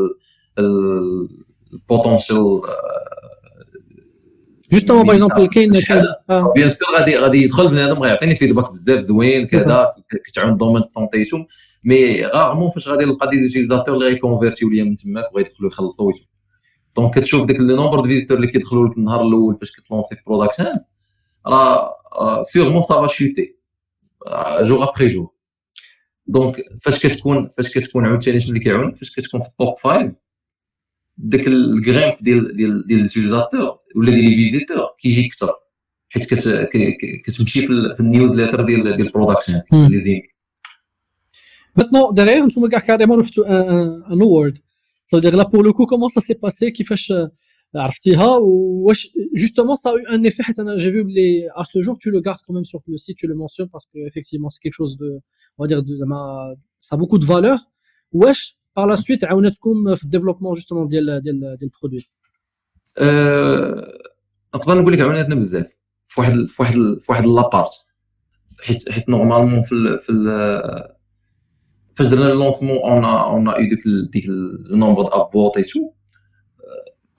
ال potentiel justement par exemple كاين كاين bien sûr غادي غادي يدخل بنادم غيعطيني feedback بزاف زوين كذا كتعاون دومين سونتيتهم mais rarement فاش غادي نلقى des utilisateurs اللي غي convertiو ليا من تماك وغيدخلوا يخلصوا دونك كتشوف داك le nombre de visiteurs اللي كيدخلوا لك النهار الأول فاش كت lanceي في production راه sûrement ça va chuter jour après jour donc فاش كتكون فاش كتكون عاوتاني شنو اللي كيعاون فاش كتكون في ال top five داك الكريمب ديال ديال ديال اليوتيزاتور ولا ديال لي فيزيتور كيجي كثر حيت كتمشي في النيوز ليتر ديال ديال البرودكشن لي زيم Maintenant, derrière, nous avons carrément un, un award. Ça veut dire là, pour le coup, comment ça s'est passé كيفاش عرفتيها واش justement ça a eu un effet j'ai vu les à ce jour tu le gardes quand même sur le site tu le mentionnes parce que effectivement c'est quelque chose de on va dire de ça a beaucoup de valeur واش par la suite عاونتكم في الديفلوبمون justement ديال ديال ديال البرودوي نقدر نقول لك عاونتنا بزاف في واحد في واحد في واحد لابارت حيت حيت نورمالمون في ال في ال فاش درنا اللونسمون اون اون اي ديك ديك النومبر دابورت اي تو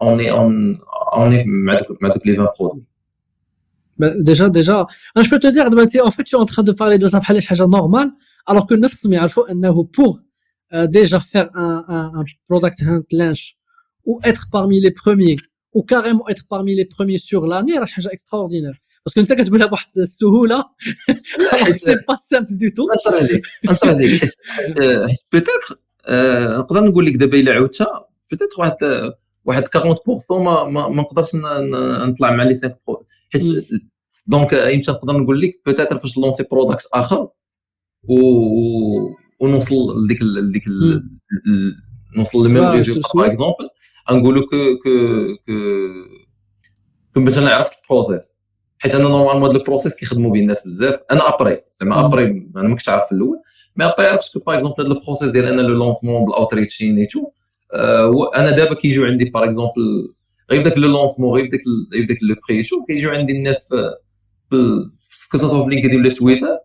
on est, on, on est les 20 produits. Déjà, déjà, ah, je peux te dire, en fait, tu es en train de parler de ça, c'est normal, alors que nous, pour euh, déjà faire un, un, un product hunt lynch ou être parmi les premiers, ou carrément être parmi les premiers sur l'année, c'est chose extraordinaire. Parce que tu sais que tu voulais avoir de souhoula, <laughs> c'est pas simple du tout. Ah, ah, euh, peut-être, euh, peut-être, peut-être, واحد واحد 40% ما ما, نقدرش نطلع مع les 5 pro حيت donc يمكن نقدر نقول لك peut-être فاش lancé product آخر و ونوصل لديك لديك نوصل لل même résultat par exemple نقولوا que que que مثلا عرفت ال process حيت أنا normalement هذا ال process كيخدموا به الناس بزاف. أنا après زعما après أنا ما كنتش عارف في الأول. mais après عرفت par exemple هذا ال process ديال أنا le lancement بال outreaching et tout أنا دابا كيجيو عندي par exemple غير داك le lancement غير داك غير داك le pré-show كيجيو عندي الناس في soit في لينكدين ولا تويتر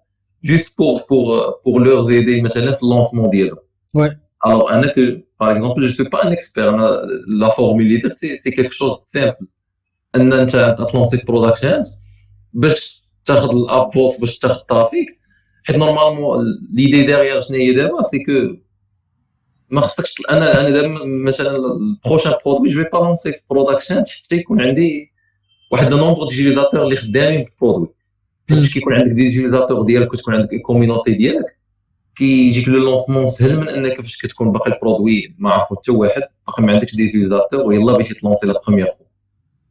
juste pour pour pour leur aider مثلا في ال lancement ديالهم. oui alors أنا que par exemple je suis pas un expert أنا la formule اللي درت c'est quelque chose simple أن أنت ت lanceي production باش تاخذ ال upvote باش تاخذ ال trafic حيت normalement l'idée derrière شنو هي دابا؟ c'est que ما خصكش أنا أنا دابا مثلا ال prochain produit je vais pas lancer في production حتى يكون عندي واحد nombre d'utilisateurs اللي خدامين بال produit فاش كيكون عندك d'utilisateurs ديالك وتكون عندك ال community ديالك كيجيك le lancement سهل من أنك فاش كتكون باقي ال produit ما عرفو حتى واحد باقي ما عندكش d'utilisateurs ويلا باش ت lanceي la première fois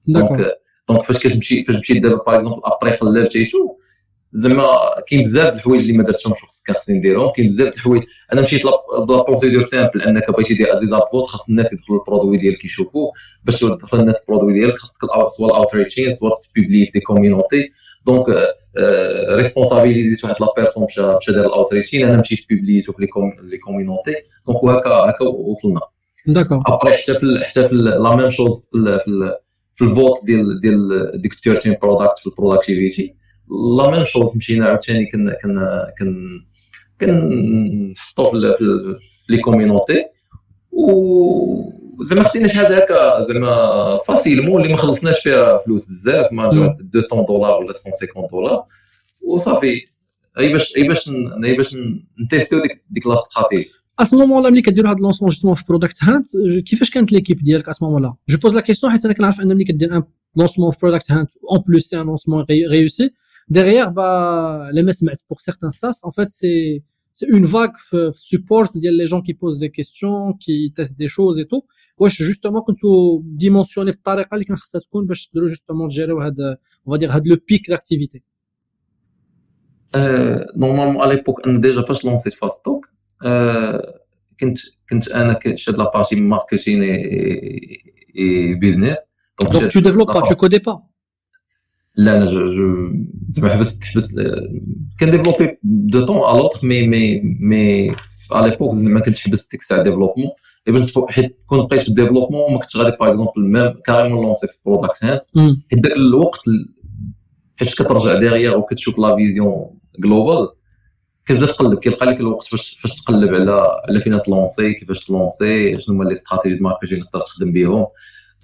donc donc فاش كتمشي فاش مشيت دابا par exemple après قلبت شو زعما كاين بزاف الحوايج اللي ما درتهمش كان خصني نديرهم كاين بزاف الحوايج. أنا مشيت la procédure simple أنك بغيتي دير des upvotes خاص الناس يدخلوا ال produit ديالك يشوفوا باش تدخل الناس ال produit ديالك خاصك soit ال outreaching soit ت publier في des community donc responsabiliseيت واحد la personne مشى دار ال outreaching أنا مشيت publiيتو في les community donc وهكا هكا وصلنا. d'accord après حتى في حتى في la même chose في في ال vote ديال ديال ديك 13 product في ال productivity la même chose مشينا عاوتاني كن كن كن كنحطو في les communautés و زعما خدينا شي حاجة هكا زعما facilement اللي ما خلصناش فيها فلوس بزاف ما 200 دولار ولا 150 دولار. وصافي. أي باش أي باش أي باش ن testيو ديك ديك la stratégie à ce moment-là ملي كديروا هذا lancement justement في Product Hunt كيفاش كانت l'équipe ديالك à ce moment-là je pose la question حيت أنا كنعرف أن ملي كدير un lancement في Product Hunt en plus si un lancement réussi derrière bah les messes pour certains SaaS en fait c'est c'est une vague de support c'est-à-dire les gens qui posent des questions qui testent des choses et tout واش justement كنتو ديمونسيوني بالطريقه اللي كان خصها تكون باش تقدروا justement تجيريو هذا on va dire هذا لو بيك داكتيفيتي نورمالمون على ليبوك انا ديجا فاش لونسيت فاستوك كنت كنت انا كشاد لا بارتي ماركتين اي بيزنس دونك تو ديفلوب با تو كودي با لا أنا je زعما حبست حبست كن développer de temps à l'autre mais mais mais على l'époque ما كنتش حبست ديك الساعة développement حيت كون بقيت في ال développement ما كنتش غادي par exemple même carrément lancer في Product Hunt حيت ذاك الوقت حيت كترجع derrière وكتشوف la vision globale كتبدا تقلب كيلقى لك الوقت باش باش تقلب على على فين ت lanceي كيفاش ت lanceي شنو هما les stratégies de marketing تقدر تخدم بهم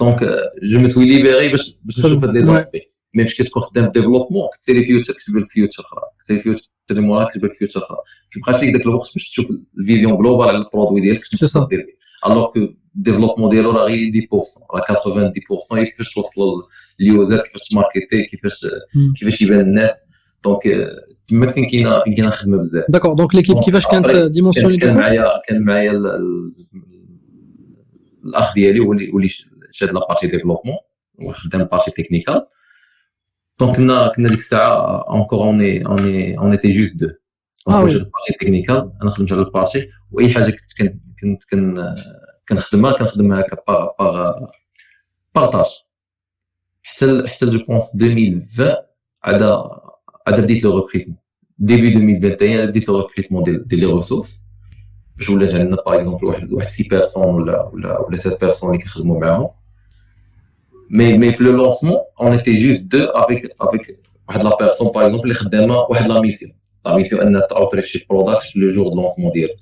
donc je me suis libéré باش باش نشوف هاد les aspects mais فاش كتكون خدام développement كتسيري feature كتب لك feature أخرى كتسيري feature مورا كتب لك feature أخرى. كيبقاش لك ذاك الوقت باش تشوف ال vision globale على ال produit ديالك شنو دير Alors que ال développement ديالو راه غير 10% راه 90% كيفاش توصل ال user كيفاش ت marketer كيفاش كيفاش يبان الناس. donc تما فين كاينة فين كاينة خدمة بزاف. D'accord donc l'équipe كيفاش كانت dimensionnée كان معايا كان معايا الأخ ديالي هو اللي اللي شاد la partie développement وخدام partie technique donc كنا كنا ديك الساعة encore on est on est on était juste deux آه oui ال partie technique أنا خدمت على ال partie و اي حاجة كنت كنت كنخدمها كنخدمها هكا par par partage حتى حتى je pense 2020 عاد عاد بديت le recrutement depuis 2021 بديت le recrutement ديال ديال les ressources باش ولات عندنا par exemple واحد واحد six personnes ولا ولا ولا sept personnes اللي كنخدموا معاهم Mais, mais le lancement, on était juste deux avec, avec la personne, par exemple, qui fait la mission. La mission, elle n'a pas chez Product le jour de lancement direct.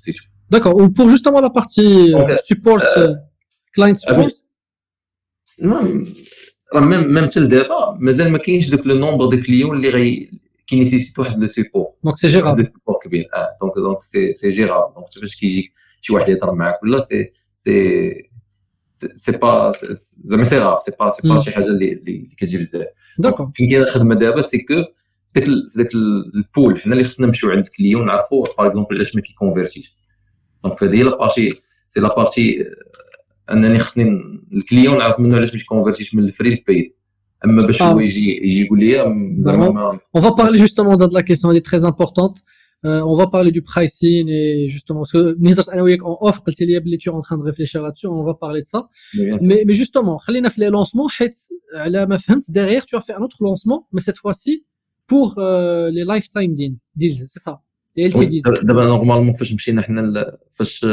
D'accord. Ou pour justement la partie euh, support, euh, euh, client ah support? Non, même, même le débat, mais elle ne que le nombre de clients qui nécessitent le support. Donc c'est gérable. Ah, donc c'est gérable. Donc tu que je dis, tu vois, je dis, c'est. سي با زعما c'est rare c'est pas c'est pas شي حاجة اللي اللي كتجي بزاف d'accord فين كاينة الخدمه دابا c'est que داك داك ال boule حنا اللي خصنا نمشيو عند ال client نعرفوا par exemple علاش ما كي convertir ش donc هذه هي la partie c'est la partie انني خصني ال client نعرف منه علاش باش convertir ش من ال free لل paid اما باش هو يجي يجي يقول لي زعما parler justement de la question, elle est très importante. Euh, on va parler du pricing et justement, parce que Nihdas Anawiyek en offre, quand il y a tu es en train de réfléchir là-dessus, on va parler de ça. Mais, mais justement, خلينا في les lancements, على ما فهمت, derrière tu as fait un autre lancement, mais cette fois-ci pour euh, les lifetime deals, c'est ça. Les LTDs. دابا نورمالمون فاش مشينا حنا فاش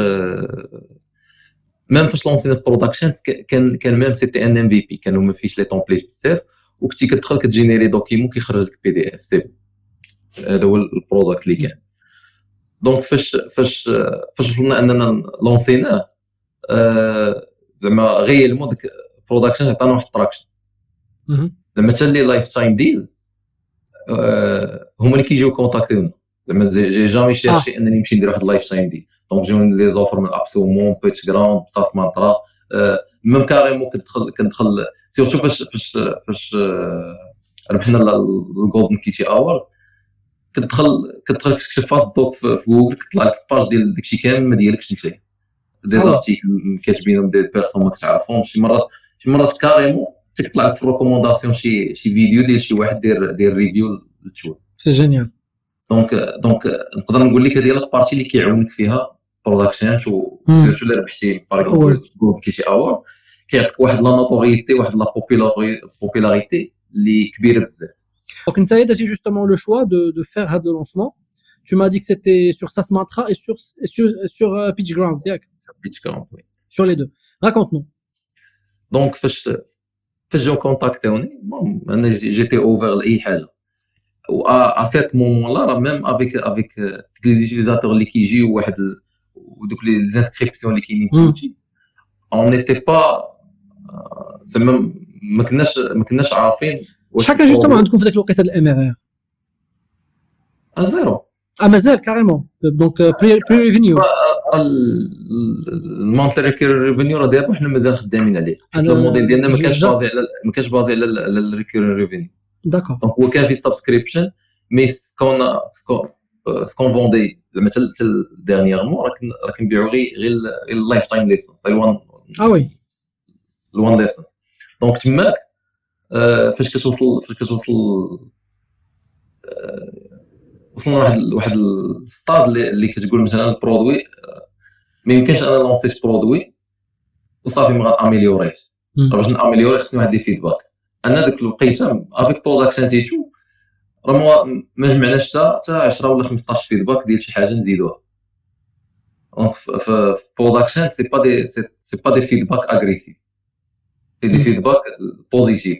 ميم فاش لونسينا في برودكشن كان كان ميم سيتي ان ام في بي كانوا ما فيش لي تومبليت بزاف وكنتي كتدخل كتجينيري دوكيمون كيخرج لك بي دي اف سي هذا هو ال product اللي كان donc فاش فاش فاش وصلنا أننا lancer ناه آه زعما réellement ديك Product Hunt عطانا واحد ال traction زعما حتى les lifetime deals هما اللي كيجيو contacter ونا زعما j'ai jamais cherché أنني نمشي ندير واحد ال lifetime deal donc جاوني les offres من AppSumo PitchGround SaaS Mantra même carrément كندخل كندخل surtout فاش فاش فاش ربحنا ال Golden Kitty Award كتدخل كتدخل تكتب Fastdok في جوجل كتطلع لك page ديال داكشي كامل ما ديالكش انت des articles كاتبينهم des personnes ما كتعرفهمش. شي مرات شي مرات carrément تطلع لك في ال recommandations شي شي فيديو ديال شي واحد دير دير review لل tool. C'est génial donc donc نقدر نقول لك هذه هي ال partie اللي كيعاونك فيها Product Hunt surtout الا ربحتي؟ par exemple Kitty Award كيعطيك واحد la notoriété واحد la بوبولاريتي اللي كبيرة بزاف. Donc, Nsaïd a justement le choix de, de faire le lancement. Tu m'as dit que c'était sur SAS Mantra et sur, sur, sur uh, PitchGround. Sur PitchGround, oui. Sur les deux. Raconte-nous. Donc, فاش فاش جاو كونتاكتوني انا جيتي اوفر لاي حاجه و ا سيت مومون لا راه ميم افيك افيك لي زيتيزاتور اللي كيجيو واحد ودوك لي زانسكريبسيون اللي كاينين في اون نيتي با زعما ما كناش ما كناش عارفين شحال كان justement عندكم في ذاك الوقيته ال MRR zéro. آه مازال كاريمون دونك بري ريفينيو ال monthly ريفينيو راه دابا حنا مازال خدامين عليه. الموديل ديالنا ما كانش basé على ما كانش basé على ال recurring revenue d'accord donc هو كان في subscription mais ce qu'on ce qu'on vendait زعما حتى dernièrement راه كنبيعو غير غير ال lifetime licence آه oui ال one licence donc تماك فاش كتوصل فاش كتوصل وصلنا لواحد واحد الستاد اللي كتقول مثلا ال produit ما يمكنش أنا lancer ت produit. وصافي ما غ améliorer يش باش ن améliorer خصني واحد les feedbacks أنا ديك الوقيتة avec Product Hunt et tout راه ما جمعناش حتى حتى 10 ولا 15 feedback ديال شي حاجة نزيدوها. donc في Product Hunt c'est pas des c'est pas des feedbacks agressifs c'est des feedbacks positifs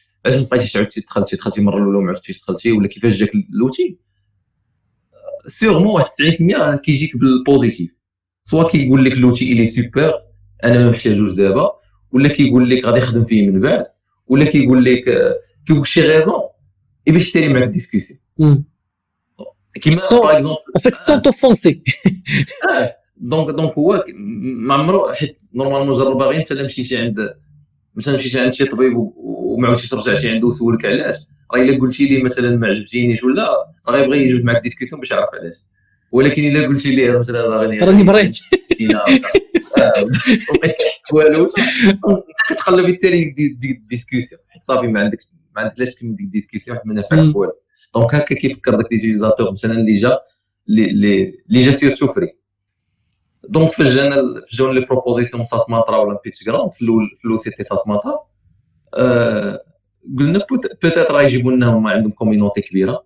علاش ما بقيتيش عاودتي دخلتي دخلتي مرة الأولى وما عاودتيش دخلتي؟ ولا كيفاش جاك ل l'outil؟ Sûrement واحد 90% كيجيك بال positif soit كيقول لك l'outil il est super أنا ما محتاجوش دابا. ولا كيقول لك غادي يخدم فيه من بعد. ولا كيقول لك كيقول شي raison et باش يشتري معاك discussion كيما par exemple فيت سون توفونسي donc donc هو ما عمرو حيت normalement جرب غير أنت مشيتي عند مثلا مشيتي عند شي طبيب وما عاودتيش ترجعتي عنده وسولك علاش؟ راه إلا قلتي لي مثلا ما عجبتينيش ولا راه غيبغي يجبد معك discussion باش يعرف علاش. ولكن إلا قلتي ليه مثلا راني بريت <laughs> <laughs> والو. أنت كتقلب بالتالي discussion حيت صافي ما عندك ما عندك لاش كلمة ديك discussion حيت ما نافعش والو. donc هكا كيفكر داك l'utilisateur مثلا اللي جا اللي جا surtout free donc فاش جانا فاش جاونا les propositions SaaS Mantra ولا PitchGround في الأول في الأول c'était SaaS قلنا peut-être راه يجيبوا لنا هما عندهم community كبيرة.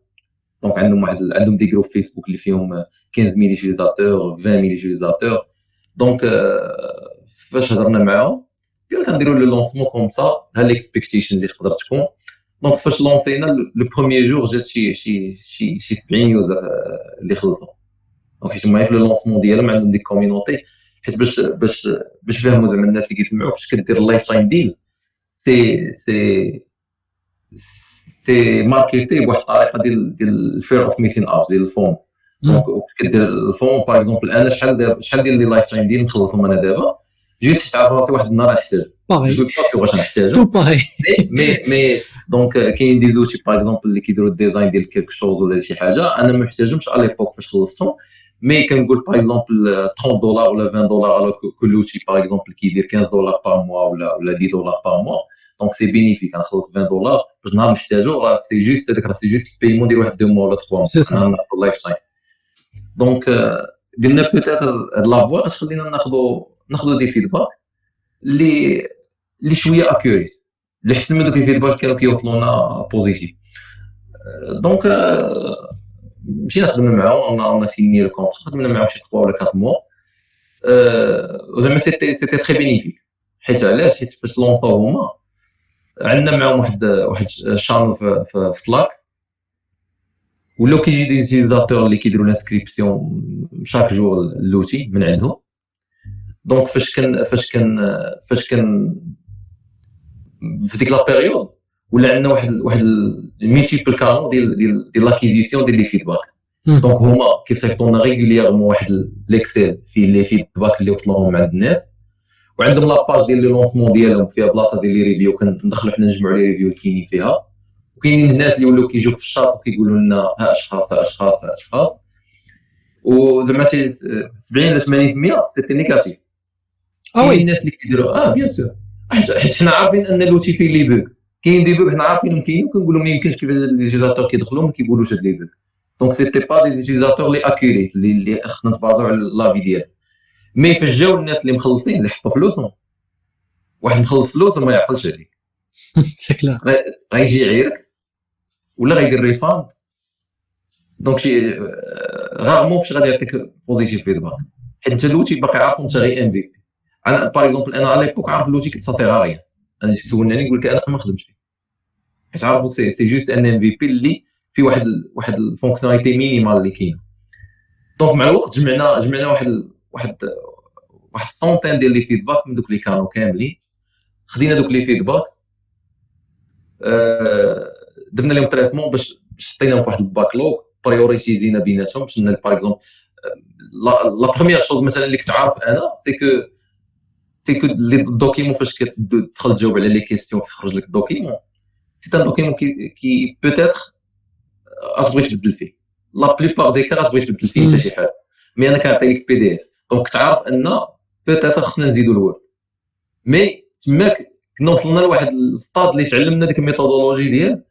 donc عندهم واحد عندهم des groupes Facebook اللي فيهم 15000 utilisateurs 20000 utilisateurs donc فاش هضرنا معاهم قال لك نديروا le lancement comme ça ها les expectations اللي تقدر تكون؟ donc فاش lancer نا le premier jour جات شي شي شي شي 70 users اللي خلصوا. donc حيت هما في le lancement ديالهم عندهم des communities حيت باش باش باش فهموا زعما الناس اللي كيسمعوا فاش كدير ال lifetime deal c'est c'est c'est marketé بواحد الطريقة ديال ديال ال fear of missing out ديال ال FOMO. donc كدير ال FOMO par exemple أنا شحال دابا شحال ديال les lifetime ديالي مخلصهم أنا دابا جيت حيت عارف راسي واحد النهار غنحتاج باغي. je sais pas واش غنحتاجو تو باغي مي مي donc كاين des outils par exemple اللي كيديروا ال design ديال quelque chose ولا شي حاجة أنا ما محتاجهمش على l'époque فاش خلصتهم mais كنقول par exemple 30 دولار ولا 20 دولار على كل outil par exemple كيدير 15 دولار par mois ولا ولا 10 دولار par mois donc c'est bénéfique نخلص 20 دولار باش نهار نحتاجو راه c'est juste هذاك راه c'est juste ال paiement ديال واحد deux mois ولا 3 mois ناخذ ال lifetime donc قلنا peut-être هاد la fois تخلينا ناخذوا ناخذوا des feedbacks اللي اللي شوية اكوريت اللي حسن من دوك الفيدباك كانوا كيوصلونا بوزيتيف دونك مشينا خدمنا معاهم اون سيني لو كونتر خدمنا معاهم شي 3 ولا 4 موا زعما سيتي سيتي تري بينيفيك حيت علاش حيت فاش لونساو هما عندنا معاهم واحد واحد شانل في, في, في سلاك ولاو كيجي دي زيتيزاتور اللي كيديروا لانسكريبسيون chaque jour l'outil من عندهم. donc فاش كان فاش كان فاش كان في ديك la période ولا عندنا واحد واحد ال multiples canaux ديال ديال ديال l'acquisition ديال les feedbacks donc هما كيصيفطوا لنا régulièrement واحد l'Excel فيه les feedbacks اللي وصلوهم عند الناس. وعندهم la page ديال les lancements ديالهم فيها بلاصة ديال les reviews كندخلوا حنا نجمعوا les reviews اللي كاينين فيها. وكاينين الناس اللي ولاو كيجيو في الشاط وكيقولوا لنا ها أشخاص ها أشخاص ها أشخاص. وزعما 70 ل 80% سيتي نيجاتيف آه وي الناس اللي كيديروا آه بيان سور حيت حنا عارفين أن لوتي فيه لي بوك كاين دي بوك حنا عارفينهم كاينين وكنقولوا ما يمكنش كيفاش ليزيتاتور كيدخلوا ما كيقولوش هاد لي بوك دونك سيتي با دي زيتيزاتور لي اكوريت اللي خصنا نتبازو على لافي ديالهم. مي فاش جاو الناس اللي مخلصين اللي حطوا فلوسهم. واحد مخلص فلوس ما يعقلش عليك سي غيجي يعيرك ولا غيدير ريفاند. دونك شي غارمون فاش غادي يعطيك بوزيتيف فيدباك حيت انت لوتي باقي عارف انت غير ام في بي أنا باغ اكزومبل أنا على ليبوك عارف لوتي كنت صافي غاريا أنا تسولني نقول لك أنا ما خدمتش. فيه حيت عارف سي سي جوست ان ام في بي اللي في واحد واحد الفونكسيوناليتي مينيمال اللي كاينة. دونك مع الوقت جمعنا جمعنا واحد واحد واحد سونتين ديال لي فيدباك من دوك اللي كانوا كاملين. خدينا دوك les feedbacks أه درنا لهم traitement باش حطيناهم في واحد ال backlog. prioritisينا بيناتهم. باش par exemple la première chose مثلا اللي كنت عارف أنا c'est que c'est que les documents فاش كتدخل تجاوب على les questions كيخرج لك ال document c'est un document que peut-être اش بغيت تبدل فيه. la plupart des cas بغيت تبدل فيه حتى شي حاجة. mais أنا كنعطي لك PDF donc كتعرف أن peut-être خصنا نزيدو ال Word mais تماك كنا وصلنا لواحد الستاد اللي تعلمنا ديك ال méthodologie ديال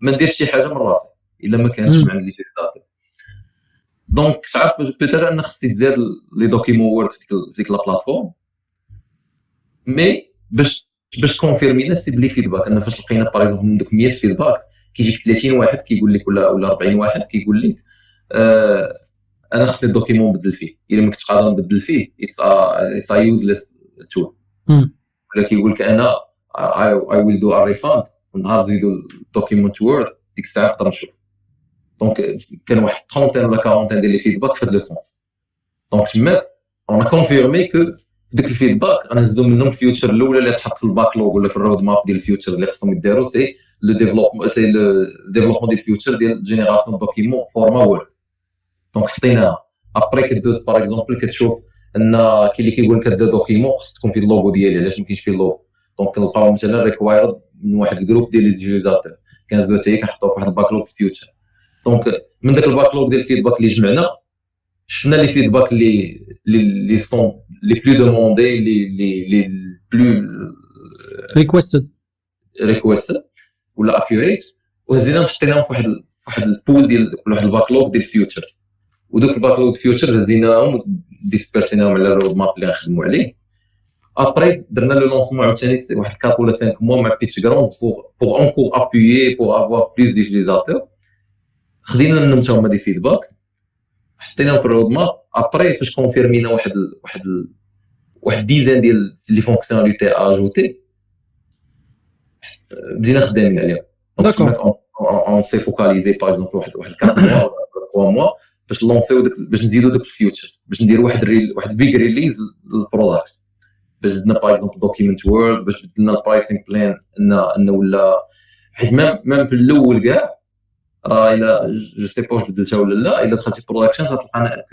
ما نديرش شي حاجة من راسي إلا ما كانش من عند l'utilisateur donc تعرف peut-être أن خصني تزاد les documents Word في ديك la plateforme mais باش باش confirmينا c'est par les feedbacks أنا فاش لقينا par exemple من دوك 100 feedback كيجيك 30 واحد كيقول لك ولا ولا 40 واحد كيقول لك آه أنا خصني ال document نبدل فيه. إلا ما كنتش قادر نبدل فيه it's useless tool ولا كيقول لك أنا I will do a refund ونهار زيدوا ال document Word ديك الساعة نقدر نشوف. donc كان واحد 30 ولا 40 ديال les feedbacks في هذا le sens donc تما on confirmait que ديك ال feedback غنهزو منهم ال feature الأولى اللي تحط في ال backlog ولا في ال roadmap ديال ال features اللي خصهم يديروا c'est le développement c'est le développement ديال ال feature ديال génération document format Word donc حطيناها après كدوز par exemple كتشوف أن كاين اللي كيقول لك هذا document خص تكون فيه اللوغو ديالي علاش ما كاينش فيه ال logo؟ donc كنلقاو مثلا required من واحد ال groupe ديال les utilisateurs كنزلو حتى هي كنحطوه في واحد ال backlog في feature donc من ذاك ال backlog ديال ال feedback اللي جمعنا شفنا les feedbacks اللي اللي sont les plus demandés les les les بلو ريكويستد ريكويستد ولا اكيوريت وهزينا حطيناهم في واحد واحد البول ديال واحد الباكلوغ ديال الفيوتشرز ودوك الباكلوغ فيوتشرز هزيناهم ديسبيرسيناهم على الرود ماب اللي غنخدموا عليه. ابري درنا لو لونسمون عاوتاني واحد 4 ولا 5 موا مع بيتش جراوند بوغ بوغ اونكور ابويي بوغ افوار بلوس ديتيليزاتور خدينا منهم حتى هما دي فيدباك حطيناهم في الرود ماب. ابري فاش كونفيرمينا واحد ال واحد ال واحد ديزان ديال لي فونكسيوناليتي اجوتي بدينا خدامين عليهم. داكور اون سي فوكاليزي باغ اكزومبل واحد واحد 4 موا ولا 3 موا باش لونسيو باش نزيدو داك الفيوتشر باش نديرو واحد ريل واحد بيج ريليز للبروداكت. باش زدنا باغ اكزومبل دوكيمنت وورد باش بدلنا البرايسينغ بلان ان إن ولا حيت ميم ميم في الأول كاع راه إلا جو سي با بدلتها ولا لا إلا دخلتي برودكشن غتلقى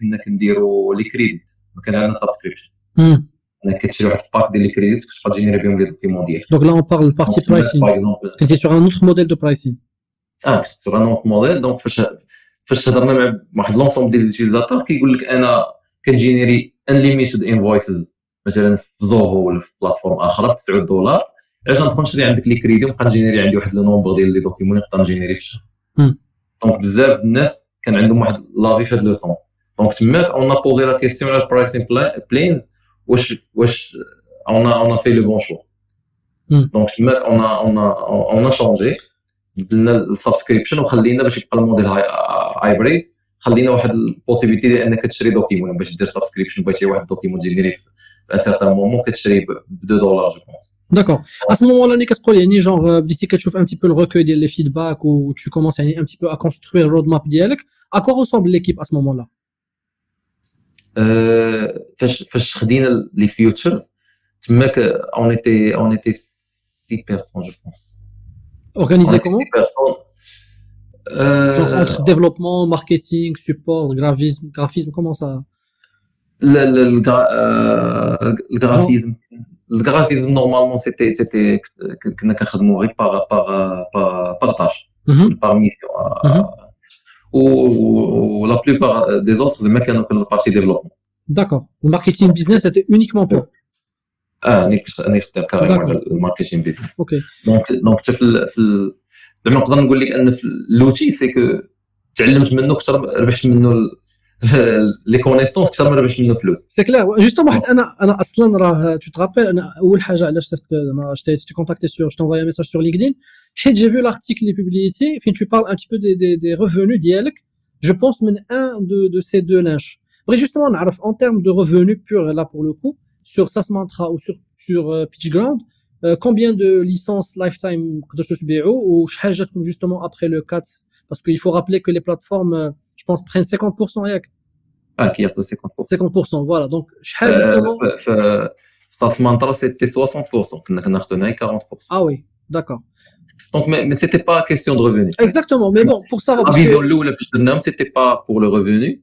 كنا كنديروا les crédits ما كان عندنا subscription انك كتشري واحد ال pack ديال les crédits كتبقى تgénéré بهم les documents ديالك دونك لا اون بارل بارتي برايسينغ كنتي sur un autre modèle de pricing آه كنت sur un autre modèle donc فاش فاش هضرنا مع واحد l'ensemble ديال les utilisateurs كيقول لك أنا كنgénéré unlimited invoices مثلا في Zoho ولا في plateforme أخرى ب 9 دولار. علاش غندخل نشري عندك les crédits ونبقى نgénéré عندي واحد le nombre ديال les documents نقدر نgénéré في الشهر. donc بزاف الناس كان عندهم واحد l'avis في هذا le sens. donc تماك on posait la question على ال pricing plans واش واش on on fait le bon choix donc تماك on on on changeait بدلنا ال subscription وخلينا باش يبقى ال modèle hybride خلينا واحد ال possibilité ديال انك تشري document باش دير subscription بغيتي واحد document t générer في un certain moment كتشري ب 2 دولار je pense D'accord. À ce moment-là, اللي كتقول يعني genre بديتي كتشوف un petit peu le recueil ديال les feedback ou tu commences يعني un petit peu à construire le roadmap ديالك à quoi ressemble l'équipe à ce moment-là? Euh, فاش فاش خدينا لي فيوتشر تماك on était on était 6 personnes je pense. Organisé comment euh, entre développement, marketing, support, graphisme, graphisme, comment ça le, euh, graphisme. Le graphisme, normalement, c'était c'était par, par, euh, par, par tâche, mm par mission. Euh, mhm. Ou, la plupart des autres, c'est maintenant que la partie développement. D'accord. Le marketing business, c'était uniquement pour. اه راني راني خدام كاريمون على الماركتينغ بيزنس اوكي دونك دونك حتى في في زعما نقدر نقول لك ان في لوتي سي كو تعلمت منه اكثر ربحت منه لي كونيسونس اكثر ما ربحت منه فلوس سي كلير جوستومون حيت انا انا اصلا راه تو ترابيل انا اول حاجه علاش صيفط زعما جيت كونتاكتي سور جو تنفاي ميساج سور لينكدين حيت جي فيو لارتيكل اللي بوبليتي فين تو بارل ان تي بو دي دي, دي ريفونو ديالك جو بونس من ان دو دو سي دو لانش بغيت جوستومون نعرف اون تيرم دو ريفونو بور لا بور لو كو sur SAS Mantra ou sur, sur euh, Pitchground, euh, combien de licences lifetime ou justement après le 4 Parce qu'il faut rappeler que les plateformes, euh, je pense, prennent 50%. Ah, qui 50%. 50%, voilà. Donc, justement. SAS Mantra, c'était 60%. 40%. Ah oui, d'accord. Donc, mais, mais ce n'était pas question de revenu. Exactement, mais bon, pour savoir. Ah parce que... c'était pas pour le revenu.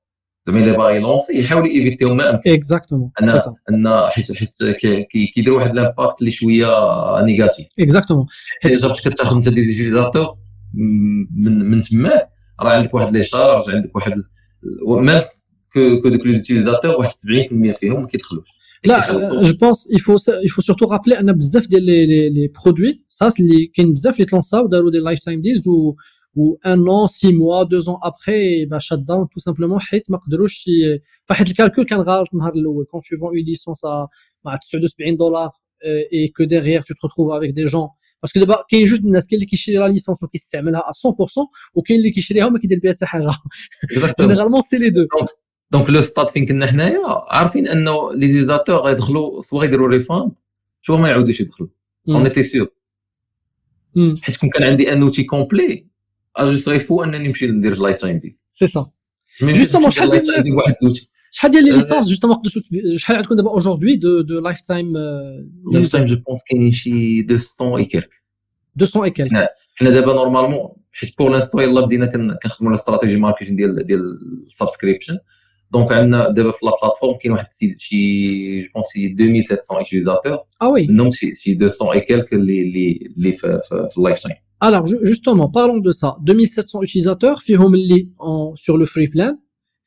زعما إلا باغي ي lancer يحاول éviter ما امكن exactement أن أن حيت حيت كيدير واحد l'impact اللي شوية négatif exactement حيت باش كتاخذ انت des utilisateurs من من تما راه عندك واحد les charges عندك واحد même que que donc les utilisateurs واحد 70% فيهم ما كيدخلوش. là je pense il faut il faut surtout rappeler أن بزاف ديال les les produits SaaS اللي كاين بزاف اللي ت lancer او داروا des lifetime deals و و ان ان سي موا دو زون ابخي با شات داون تو سامبلومون حيت ما قدروش فحيت الكالكول كان غلط النهار الاول كون تو فون اون ليسونس مع 79 دولار اي كو ديغيير تو تروف افيك دي جون باسكو دابا كاين جوج الناس كاين اللي كيشري لا ليسونس وكيستعملها 100% وكاين اللي كيشريها وما كيدير بها حتى حاجه جينيرالمون سي لي دو دونك لو ستاد فين كنا حنايا عارفين انه لي زيزاتور غيدخلوا سوا غيديروا ريفاند سوا ما يعاودوش يدخلوا اون ايتي سيور حيت كون كان عندي ان اوتي كومبلي أجي صيفو أنني نمشي ندير لايف تايم دي سي سا جوستومون شحال ديال الناس شحال ديال لي ليسونس جوستومون قدرتوا شحال عندكم دابا اوجوردي دو دو لايف تايم لايف تايم جو بونس كاينين شي 200 اي كيلك 200 اي حنا دابا نورمالمون حيت بور لانستو يلاه بدينا كنخدموا على استراتيجي ماركتينغ ديال ديال السبسكريبشن دونك عندنا دابا في لا بلاتفورم كاين واحد شي جو بونس شي 2700 يوتيليزاتور آه وي منهم شي شي 200 اي كيلك اللي اللي اللي في اللايف تايم Alors, justement, parlons de ça. 2700 utilisateurs, fihom li sur le free plan,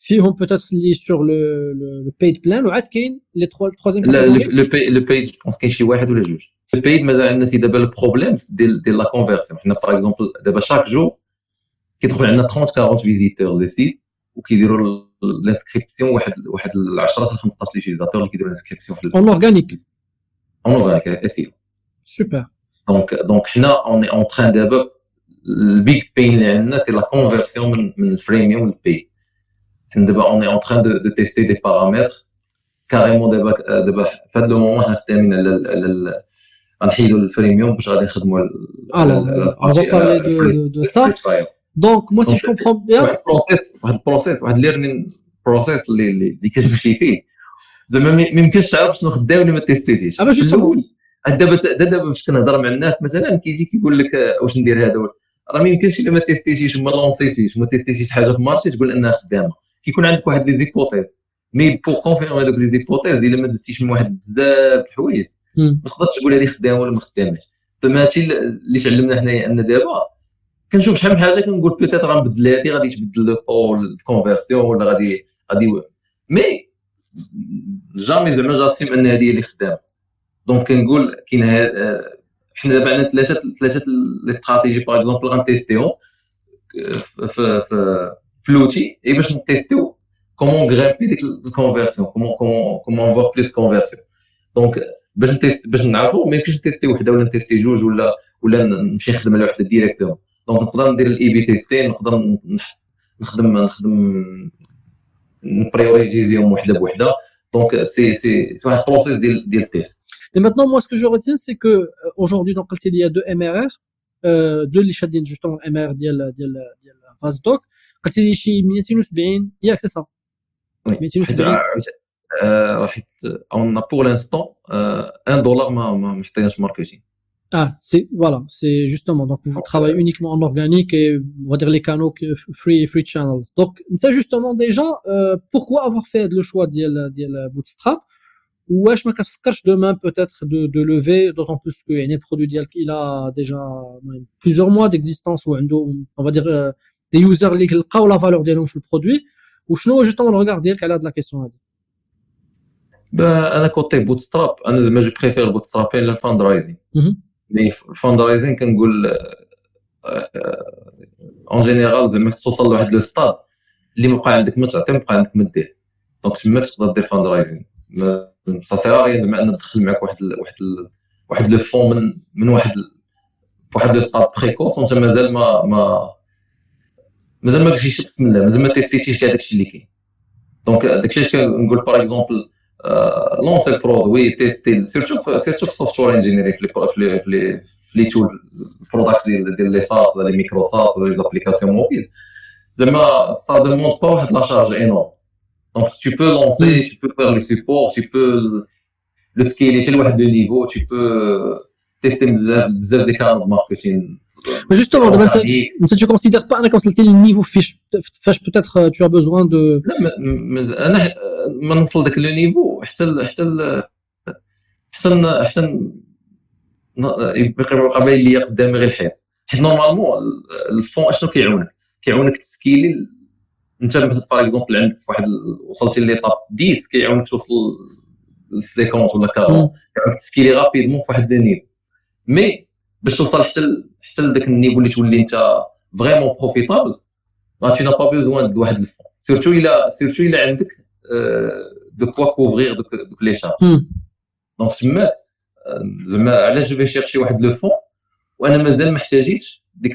fihom peut-être li sur le, paid plan, ou Atkin, les trois, troisième. Le, le, paid, je pense qu'il y a chez Wahed ou le juge. Le paid, mais on a d'abord le problème de, la conversion. On a, par exemple, d'abord chaque jour, on a 30, 40 visiteurs ici, ou qui diront l'inscription, ou 10, 15 utilisateurs qui diront l'inscription. En organique. En organique, essayons. Super دونك دونك حنا اون اون تران دابا البيج بين اللي عندنا سي لا كونفيرسيون من من الفريميوم للبي حنا دابا اون اون تران دو تيستي دي بارامتر كاريمون دابا دابا في هذا لو مومون حنا خدامين على على غنحيدوا الفريميوم باش غادي نخدموا على on va parler de, de, de ça. Donc, moi, si je comprends bien. واحد البروسيس واحد البروسيس واحد ليرنين بروسيس اللي اللي كتمشي فيه زعما ما يمكنش تعرف شنو خدام ولا ما تيستيتيش. اه جوستومون دابا دابا باش كنهضر مع الناس مثلا كيجي كيقول لك واش ندير هذا؟ راه ما يمكنش الا ما tester تيش وما lancer تيش وما tester تيش حاجة في ال marché تقول أنها خدامة. كيكون عندك واحد les hypothèses. mais pour confirmer هذوك les hypothèses إلا ما دزتيش من واحد بزاف الحوايج. ما تقدرش تقول هذه خدامة ولا ما خداماش. فما هادشي اللي تعلمنا حنايا أن دابا كنشوف شحال من حاجة كنقول بيتيت غنبدل هذه غادي تبدل لو طول كونفيرسيون ولا غادي غادي مي جامي زعما جاسيم أن هذه اللي خدامة. دونك كنقول كاين حنا دابا عندنا ثلاثة ثلاثة لي استراتيجي باغ اكزومبل غنتيستيهم في في في لوتي اي باش نتيستيو كومون غرامبي ديك الكونفيرسيون كومون كومون كومون فوا بليس كونفيرسيون دونك باش نتيست باش نعرفوا ما يمكنش نتيستي وحده ولا نتيستي جوج ولا ولا نمشي نخدم على وحده directement donc نقدر ندير ال A/B testing نقدر نخدم نخدم ن prioriser هم وحده بوحده donc c'est c'est واحد process ديال ديال ال test Et maintenant, moi, ce que je retiens, c'est que aujourd'hui, donc, il y a deux MRR, euh, deux اللي شادين justement MRR ديال ديال ديال فازدوك قلت لي شي 270 ياك سي صا 270 حيت اون بور لانستون 1 دولار ما ما محتاجش ماركتينغ Ah, c'est voilà, c'est justement donc vous travaillez uniquement en organique et on va dire les canaux free free channels. Donc c'est justement déjà euh, pourquoi avoir fait le choix de Bootstrap ou est-ce que demain peut-être de, de lever d'autant plus que le produit il a déjà plusieurs mois d'existence ou on va dire euh, des users qui ont la valeur ديالهم في produit ou justement le regard ديالك على هذه la question هذه ben انا كوتي بوتستراب انا زعما جو بريفير بوتستراب على الفاندرايزين مي الفاندرايزين كنقول اون جينيرال زعما توصل لواحد لو ستاد اللي ما بقى عندك ما تعطي ما بقى عندك ما دير دونك تما تقدر دير سا سي زعما أنا ندخل معك واحد واحد واحد لو فون من من واحد واحد لو ستاد بريكوس وانت مازال ما ما مازال ما كنتيش بسم الله مازال ما tester تيش كاع داكشي اللي كاين. donc داكشي علاش كنقول par exemple lancer ال produit tester surtout surtout في ال software engineering في les في les tools ال product ديال ديال les SaaS ولا les micro SaaS ولا les applications mobiles زعما ça demande pas واحد la charge énorme دونك تو بو لونسي تو بو فير لي سيبور تو بو لو سكيلي حتى لواحد لو نيفو تو بو تيستي بزاف بزاف دي كانال ماركتين Mais justement, tu ne considères pas quand le niveau fiche, peut-être tu as besoin de. انا ما نوصل داك لو نيفو حتى حتى حتى حتى يبقى باين ليا قدامي غير الحيط حيت نورمالمون الفون اشنو كيعاونك كيعاونك تسكيلي انت باغ اكزومبل عندك واحد وصلتي ليطاب 10 كيعاونك توصل ل 50 ولا 40 كيعاونك ت scaler rapidement في واحد ال niveau mais باش توصل حتى حتى لذاك ال niveau اللي تولي انت vraiment profitable tu n'as pas besoin de واحد ال fonds surtout الا surtout إلا عندك de quoi couvrir donc donc les charges donc تما زعما علاش je vais chercher واحد le fonds وأنا مازال ما احتاجيتش ديك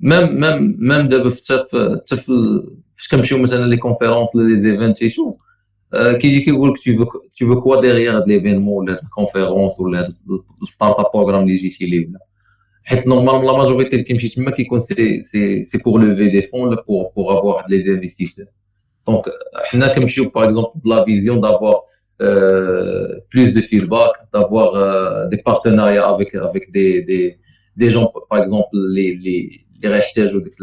ميم ميم ميم دابا حتى في فاش كنمشيو مثلا لي كونفيرونس ولا لي زيفنت شيشو كيجي كيقول لك تو فو كوا ديغيغ هاد ليفينمون ولا هاد الكونفيرونس ولا هاد الستارت اب بروغرام اللي جيتي ليه ولا حيت نورمالمون لا ماجوريتي اللي كيمشي تما كيكون سي سي سي بور لوفي دي فون ولا بور بور افوار لي انفستيسور دونك حنا كنمشيو باغ اكزومبل بلا فيزيون دافوار plus de feedback, d'avoir euh, des partenariats avec, avec des, des, des gens, par exemple, les, les, les يحتاجوا ديك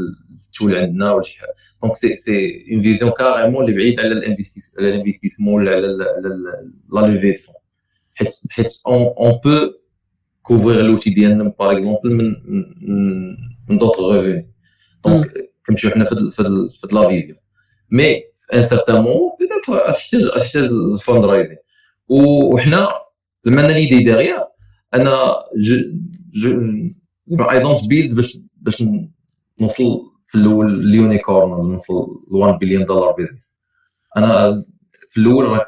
ال tool عندنا ولا شي حاجة. donc c'est c'est une vision carrément اللي بعيد على ال investissement ولا على la levée de fonds حيت حيت on peut couvrir l'outil ديالنا par exemple من من d'autres revenus donc كنمشيو حنا في في la vision mais في un certain moment peut-être تحتاج تحتاج ال fundraising وحنا زعما أنا ليدي ديغيير أنا جو زعما اي دونت بيلد باش باش نوصل في الأول اليونيكورن نوصل ل 1 بليون دولار بيزنس أنا في الأول راك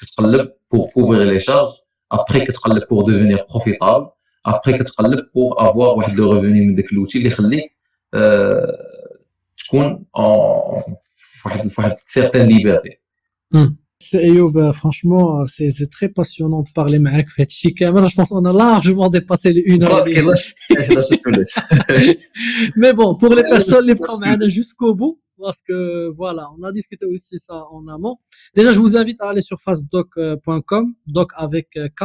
كتقلب بور كوفري لي شارج ابخي كتقلب بور ديفينير بروفيتابل ابخي كتقلب بور افوار واحد لو ريفوني من داك لوتي اللي يخليك تكون فواحد فواحد سيغتان ليبرتي Ayoub, franchement, c'est très passionnant de parler avec Fetchi Je pense qu'on a largement dépassé les une heure. <laughs> Mais bon, pour les personnes les prendre jusqu'au bout, parce que voilà, on a discuté aussi ça en amont. Déjà, je vous invite à aller sur facedoc.com, doc avec K.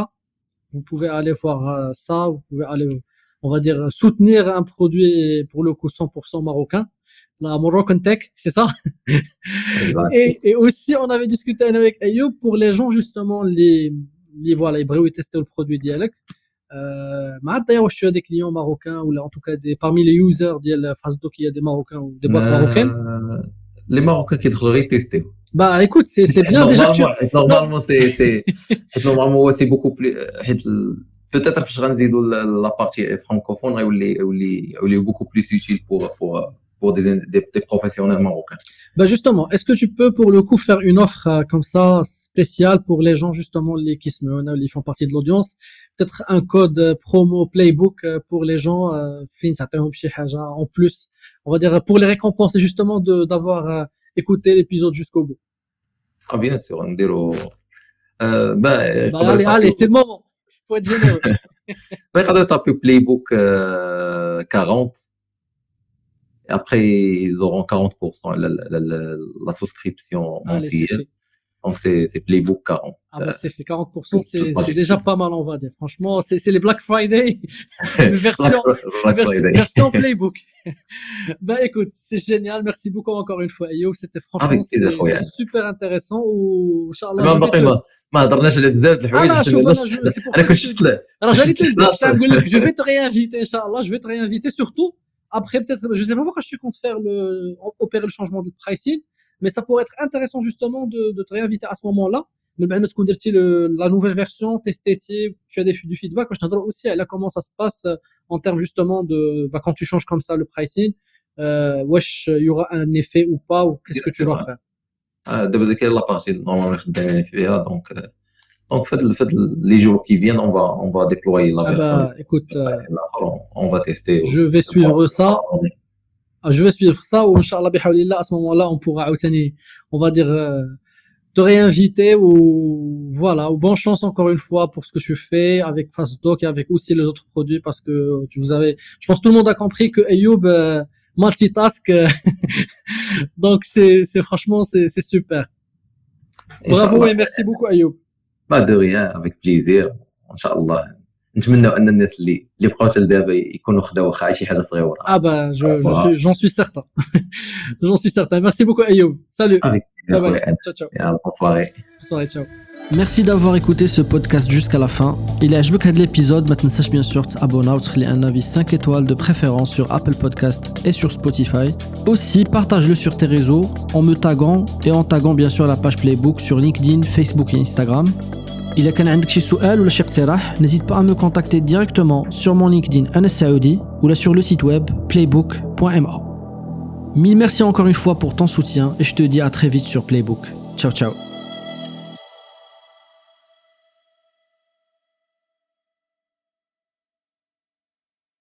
Vous pouvez aller voir ça, vous pouvez aller, on va dire, soutenir un produit pour le coup 100% marocain la Moroccan Tech, c'est ça et, et, aussi, on avait discuté avec Ayoub pour les gens, justement, les, les voilà, les tester le produit dialogue. Euh, d'ailleurs, je suis des clients marocains, ou là, en tout cas, des, parmi les users de Facebook, il y a des Marocains ou des boîtes euh, marocaines. Les Marocains qui devraient tester. Bah écoute, c'est bien déjà que tu... Normalement, c'est normalement, c'est beaucoup plus... Euh, peut-être que je la partie francophone, où il est beaucoup plus utile pour, pour, pour des, des, professionnels marocains. Bah justement, est-ce que tu peux pour le coup faire une offre euh, comme ça spéciale pour les gens justement les qui se ils font partie de l'audience, peut-être un code euh, promo playbook euh, pour les gens en plus, on va dire pour les récompenser justement de d'avoir écouté l'épisode jusqu'au bout. Ah bien sûr, on euh, ben, bah, allez, allez, c'est le moment. Faut être généreux. <laughs> Taper Playbook euh, 40. Après, ils auront 40% la, la, la, la souscription mensuelle. Donc, c'est Playbook 40. Ah, bah, c'est fait 40%, c'est déjà pas mal, on va dire. Franchement, c'est les Black Friday, <laughs> version, version Playbook. <laughs> bah, écoute, c'est génial. Merci beaucoup encore une fois. Yo, c'était franchement super intéressant. Ou, Inch'Allah. ما هضرناش على بزاف الحوايج انا شوف انا انا كنت راه جاني نقول لك جو في te réinviter inchallah je vais te réinviter surtout après peut-être je sais pas pourquoi tu comptes faire le opérer le changement de pricing mais ça pourrait être intéressant justement de, de te réinviter à ce moment-là. Mais ben, تكون درتي la nouvelle version, testé, tu as des, du feedback. Je t'adore aussi là comment ça se passe euh, en termes justement de bah, quand tu changes comme ça le pricing. Euh, wesh, il y aura un effet ou pas ou qu'est-ce que tu vas faire دابا كاين لابارتي نورمالمون خدامين فيها دونك donc, les jours qui viennent, on va, on va déployer la ah version. Bah, écoute, euh, on, va tester. Je vais suivre ça. Ah, je vais suivre ça ou Inch'Allah à ce moment-là on pourra on va dire euh, te réinviter ou voilà ou bonne chance encore une fois pour ce que tu fais avec FastDoc et avec aussi les autres produits parce que tu vous avez je pense que tout le monde a compris que Ayoub euh, multitask <laughs> donc c'est c'est franchement c'est c'est super bravo et merci beaucoup Ayoub pas de rien avec plaisir Inch'Allah. نتمنوا ان الناس اللي اللي بقاو لدابا يكونوا خداو واخا شي حاجة صغيره آه با جو جو جون سوي سيغتان جون سوي سيغتان ميرسي بوكو ايوب سالو ciao bonne soirée. Bonne soirée ciao. Merci d'avoir écouté ce podcast jusqu'à la fin. Il est à de l'épisode, maintenant sache bien sûr t'abonner, à un avis 5 étoiles de préférence sur Apple Podcast et sur Spotify. Aussi, partage-le sur tes réseaux en me taguant et en taguant bien sûr la page Playbook sur LinkedIn, Facebook et Instagram. Il كان عندك شي سؤال ولا شي اقتراح n'hésite pas à me contacter directement sur mon LinkedIn Anas Saoudi ou là sur le site web playbook.ma. Mille merci encore une fois pour ton soutien et je te dis à très vite sur Playbook. Ciao ciao.